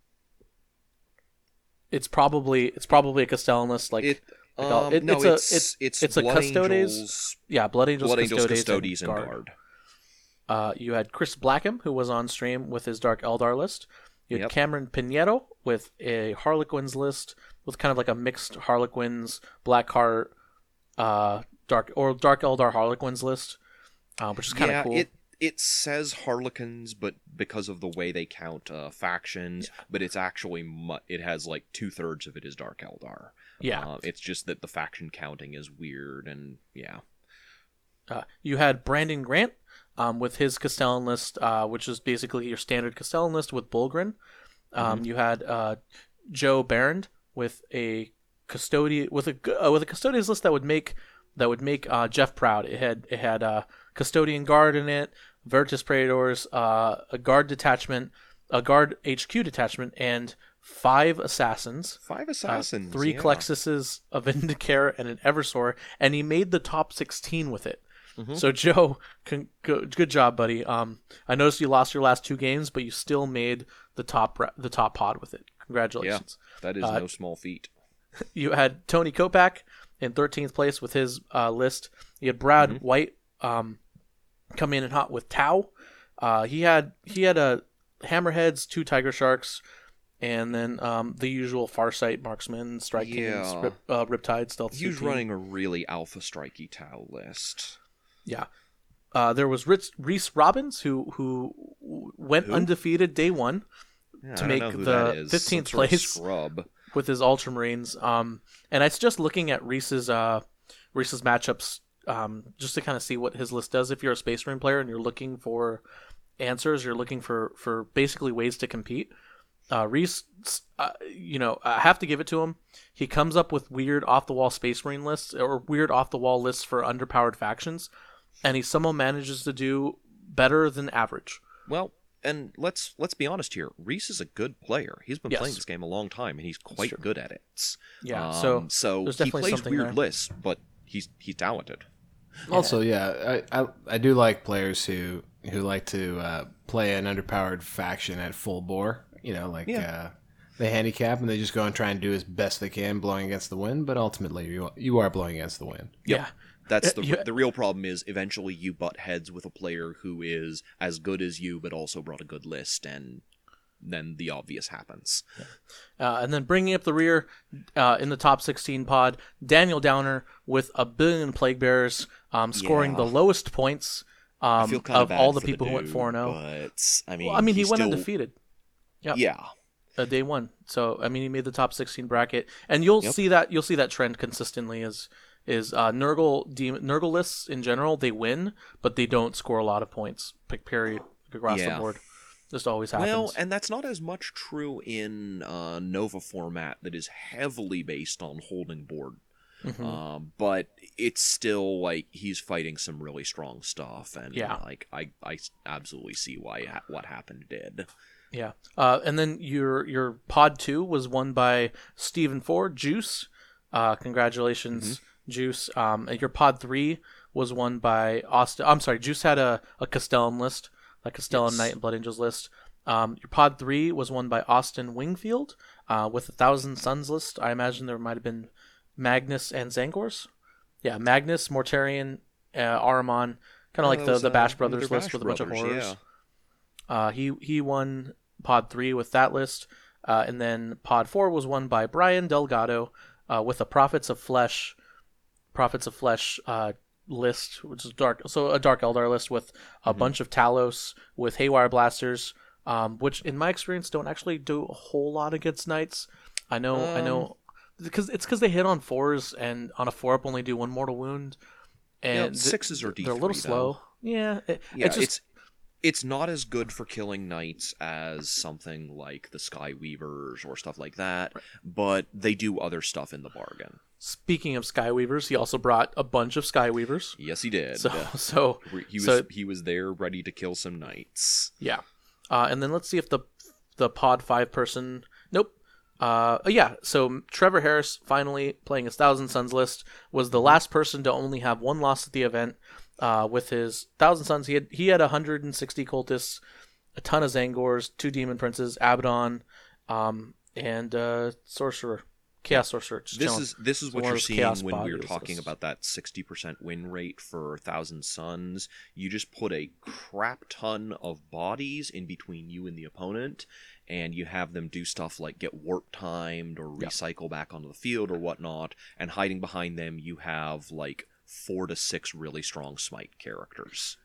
it's probably it's probably a Castellan list, like It, like I'll- um, it- no, it's a- it's, it's- it's, it's a Custodes, Angels, yeah, Blood Angels, Blood Angels, Custodes, Custodes, and Guard. Guard. Uh, you had Chris Blackham, who was on stream with his Dark Eldar list. You had Yep. Cameron Pinheiro with a Harlequins list, with kind of like a mixed Harlequins, Blackheart, uh, Dark or Dark Eldar Harlequins list, uh, which is kind of yeah, cool. it it says Harlequins, but because of the way they count uh, factions, but it's actually mu- it has like two thirds of it is Dark Eldar. yeah, Uh, it's just that the faction counting is weird, and yeah, Uh, you had Brandon Grant um, with his Castellan list, uh, which is basically your standard Castellan list with Bulgrin. Um, You had uh, Joe Barrand with a custodian with a uh, with a custodian's list that would make that would make uh, Jeff proud. It had it had uh, custodian guard in it, Vertus Praetors, uh, a guard detachment, a guard HQ detachment, and five assassins. five Uh, assassins, three yeah. Culexuses, a Vindicare, and an Eversor, and he made the top 16 with it. Mm-hmm. So Joe, con- go- good job, buddy. Um, I noticed you lost your last two games, but you still made the top ra- the top pod with it. Congratulations. That is Uh, no small feat. You had Tony Kopak in 13th place with his uh, list. You had Brad Mm-hmm. White um, come in and hot with Tau. Uh, he had he had a Hammerheads, two Tiger Sharks, and then um, the usual Farsight marksman, Strike Kings, Rip, uh, Riptide, Stealth. He was running a really alpha strikey Tau list. Yeah. Uh, there was Ritz, Reese Robbins who who went Who? undefeated day one Yeah, To make the 15th Some sort of place. scrub. with his Ultramarines. Um, and it's just looking at Reese's uh, Reese's matchups um, just to kind of see what his list does. If you're a Space Marine player and you're looking for answers, you're looking for for basically ways to compete. Uh, Reese, uh, you know, I have to give it to him. He comes up with weird off the wall Space Marine lists or weird off the wall lists for underpowered factions, and he somehow manages to do better than average. Well, and let's let's be honest here. Reese is a good player. He's been Yes. playing this game a long time, and he's quite good at it. Yeah, Um, so so he plays weird there. lists, but he's he's talented. Also, yeah, I, I I do like players who who like to uh, play an underpowered faction at full bore. You know, like Yeah. uh, they handicap and they just go and try and do as best they can, blowing against the wind. But ultimately, you you are blowing against the wind. Yeah, That's Uh, the you- the real problem is eventually you butt heads with a player who is as good as you, but also brought a good list, and then the obvious happens. Uh, and then bringing up the rear uh, in the top 16 pod, Daniel Downer with a billion plague bearers, um, scoring Yeah. the lowest points um, I feel kind of all the people who went dude, 4 0. But I mean, Well, I mean, he he's went still- undefeated Yep. Yeah, uh, day one. So I mean, he made the top 16 bracket, and you'll Yep. see that you'll see that trend consistently is is uh, Nurgle demon, Nurgle lists in general they win, but they don't score a lot of points. Pick period across Yeah. the board. Just always happens. Well, and that's not as much true in uh, Nova format that is heavily based on holding board. Mhm. Um, but it's still like he's fighting some really strong stuff, and Yeah. like I, I absolutely see why ha- what happened did. Yeah. Uh, and then your your pod two was won by Stephen Ford, Juice. Uh, congratulations, Juice. Um, your pod three was won by Austin. I'm sorry, Juice had a, a Castellan list, a Castellan Yes. Knight and Blood Angels list. Um, your pod three was won by Austin Wingfield uh, with a Thousand Sons list. I imagine there might have been Magnus and Tzaangors. Yeah, Magnus, Mortarion, uh, Ahriman, kind of like Yeah, the, the uh, Bash they're Brothers list Bash with a bunch of Brothers, horrors. yeah. Uh, he he won Pod three with that list, uh, and then Pod four was won by Brian Delgado uh, with the Prophets of Flesh, Prophets of Flesh uh, list, which is dark. So a Dark Eldar list with a Mm-hmm. bunch of Talos with Haywire Blasters, um, which in my experience don't actually do a whole lot against Knights. I know, I Um, know, because it's because they hit on fours and on a four up only do one mortal wound, and Yeah, sixes are they're a little though. slow. Yeah, it, Yeah, it's it's, just it's not as good for killing knights as something like the Sky Weavers or stuff like that, but they do other stuff in the bargain. Speaking of Skyweavers, he also brought a bunch of Skyweavers. Yes, he did. So, so he was so- he was there ready to kill some knights. yeah. Uh, and then let's see if the the Pod Five person. Nope. Uh, oh, yeah. So Trevor Harris finally playing his Thousand Sons list was the last person to only have one loss at the event. Uh, with his Thousand Sons, he had he had 160 cultists, a ton of Tzaangors, two Demon Princes, Abaddon, um, and uh, Sorcerer, Chaos Sorcerer. This chilling. is this is what you're seeing when we were talking about that 60% win rate for Thousand Sons. You just put a crap ton of bodies in between you and the opponent, and you have them do stuff like get warp timed or recycle back onto the field or whatnot, and hiding behind them you have like four to six really strong smite characters.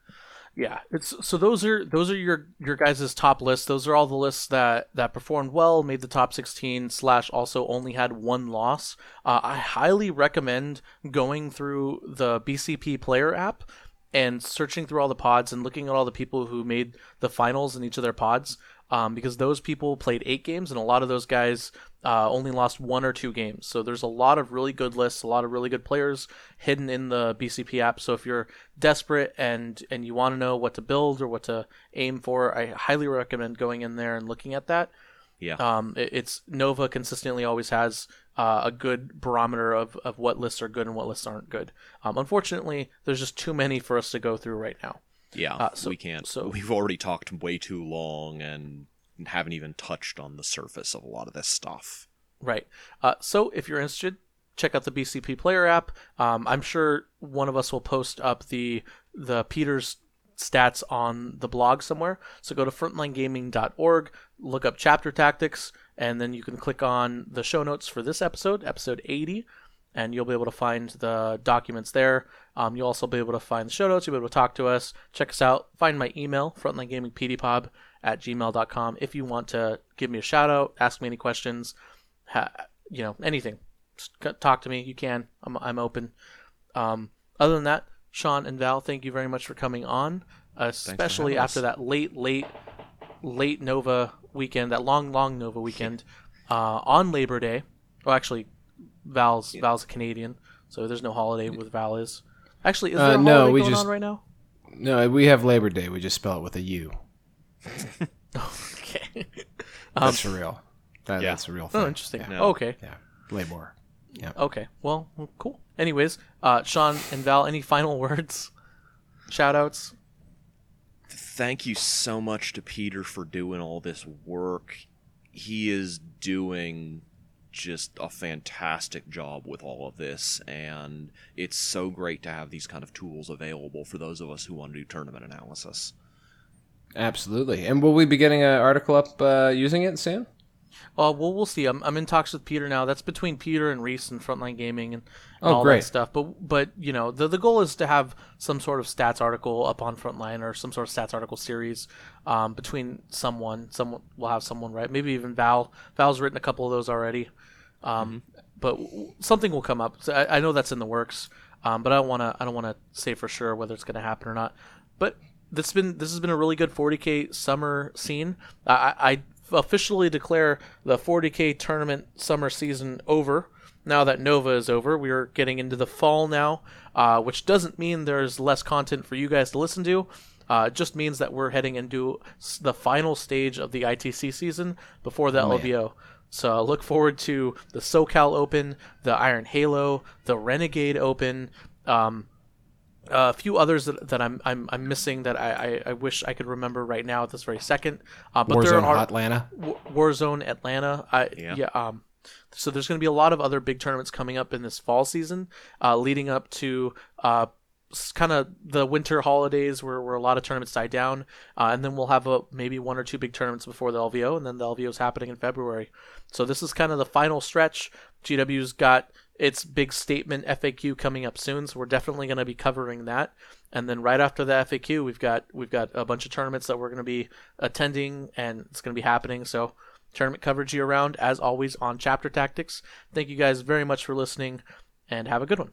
Yeah, it's so those are those are your your guys' top lists. Those are all the lists that that performed well, made the top 16 slash also only had one loss. Uh, I highly recommend going through the BCP player app and searching through all the pods and looking at all the people who made the finals in each of their pods um, because those people played eight games and a lot of those guys uh, only lost one or two games. So there's a lot of really good lists, a lot of really good players hidden in the BCP app. So if you're desperate and and you want to know what to build or what to aim for, I highly recommend going in there and looking at that. Yeah. Um, it, it's Nova consistently always has uh, a good barometer of, of what lists are good and what lists aren't good. Um, unfortunately, there's just too many for us to go through right now. Yeah, Uh, so- we can't. so- we've already talked way too long and haven't even touched on the surface of a lot of this stuff. Right. Uh, so if you're interested, check out the BCP Player app. Um, I'm sure one of us will post up the the Peter's stats on the blog somewhere. So go to frontlinegaming.org, look up chapter tactics, and then you can click on the show notes for this episode, episode 80, and you'll be able to find the documents there. Um, you'll also be able to find the show notes. You'll be able to talk to us, check us out, find my email, frontlinegamingpdpod at gmail.com if you want to give me a shout out, ask me any questions, ha- you know, anything. Just talk to me. You can. I'm, I'm open. Um, other than that, Sean and Val, thank you very much for coming on, especially after us. that late, late, late Nova weekend, that long, long Nova weekend uh, on Labor Day. Well, actually, Val's Val's a Canadian, so there's no holiday with Val is. Actually, is there Uh, a no, holiday we going just- on right now? No, we have Labor Day. We just spell it with a U. Okay. That's for real. That, yeah. That's a real thing. oh, interesting. No. Oh, okay. Yeah, Labor. Yeah. Okay. Well, well, cool. Anyways, uh, Sean and Val, any final words? Shout outs? Thank you so much to Peter for doing all this work. He is doing just a fantastic job with all of this, and it's so great to have these kind of tools available for those of us who want to do tournament analysis. Absolutely. And will we be getting an article up uh, using it soon? Uh, well, we'll see. I'm, I'm in talks with Peter now. That's between Peter and Reese and Frontline Gaming and, and Oh, all great. that stuff. But but you know the the goal is to have some sort of stats article up on Frontline or some sort of stats article series um, between someone. Someone will have someone write. Maybe even Val. Val's written a couple of those already. Um, But w- something will come up. So I, I know that's in the works. Um, but I don't want to. I don't want to say for sure whether it's going to happen or not. But this has been this has been a really good 40k summer scene. I, I officially declare the 40k tournament summer season over. Now that Nova is over, we are getting into the fall now, uh, which doesn't mean there's less content for you guys to listen to. Uh, it just means that we're heading into the final stage of the ITC season before the LVO. So I look forward to the SoCal Open, the Iron Halo, the Renegade Open, um, a few others that, that I'm, I'm I'm missing that I, I, I wish I could remember right now at this very second. Uh, but there Warzone are Atlanta. Warzone Atlanta. I, Yeah. yeah. Um, so there's going to be a lot of other big tournaments coming up in this fall season, uh, leading up to uh, kind of the winter holidays where, where a lot of tournaments die down, uh, and then we'll have a, maybe one or two big tournaments before the LVO, and then the LVO is happening in February. So this is kind of the final stretch. GW's got its big statement FAQ coming up soon, so we're definitely going to be covering that. And then right after the FAQ, we've got we've got a bunch of tournaments that we're going to be attending, and it's going to be happening. So tournament coverage year round, as always, on Chapter Tactics. Thank you guys very much for listening, and have a good one.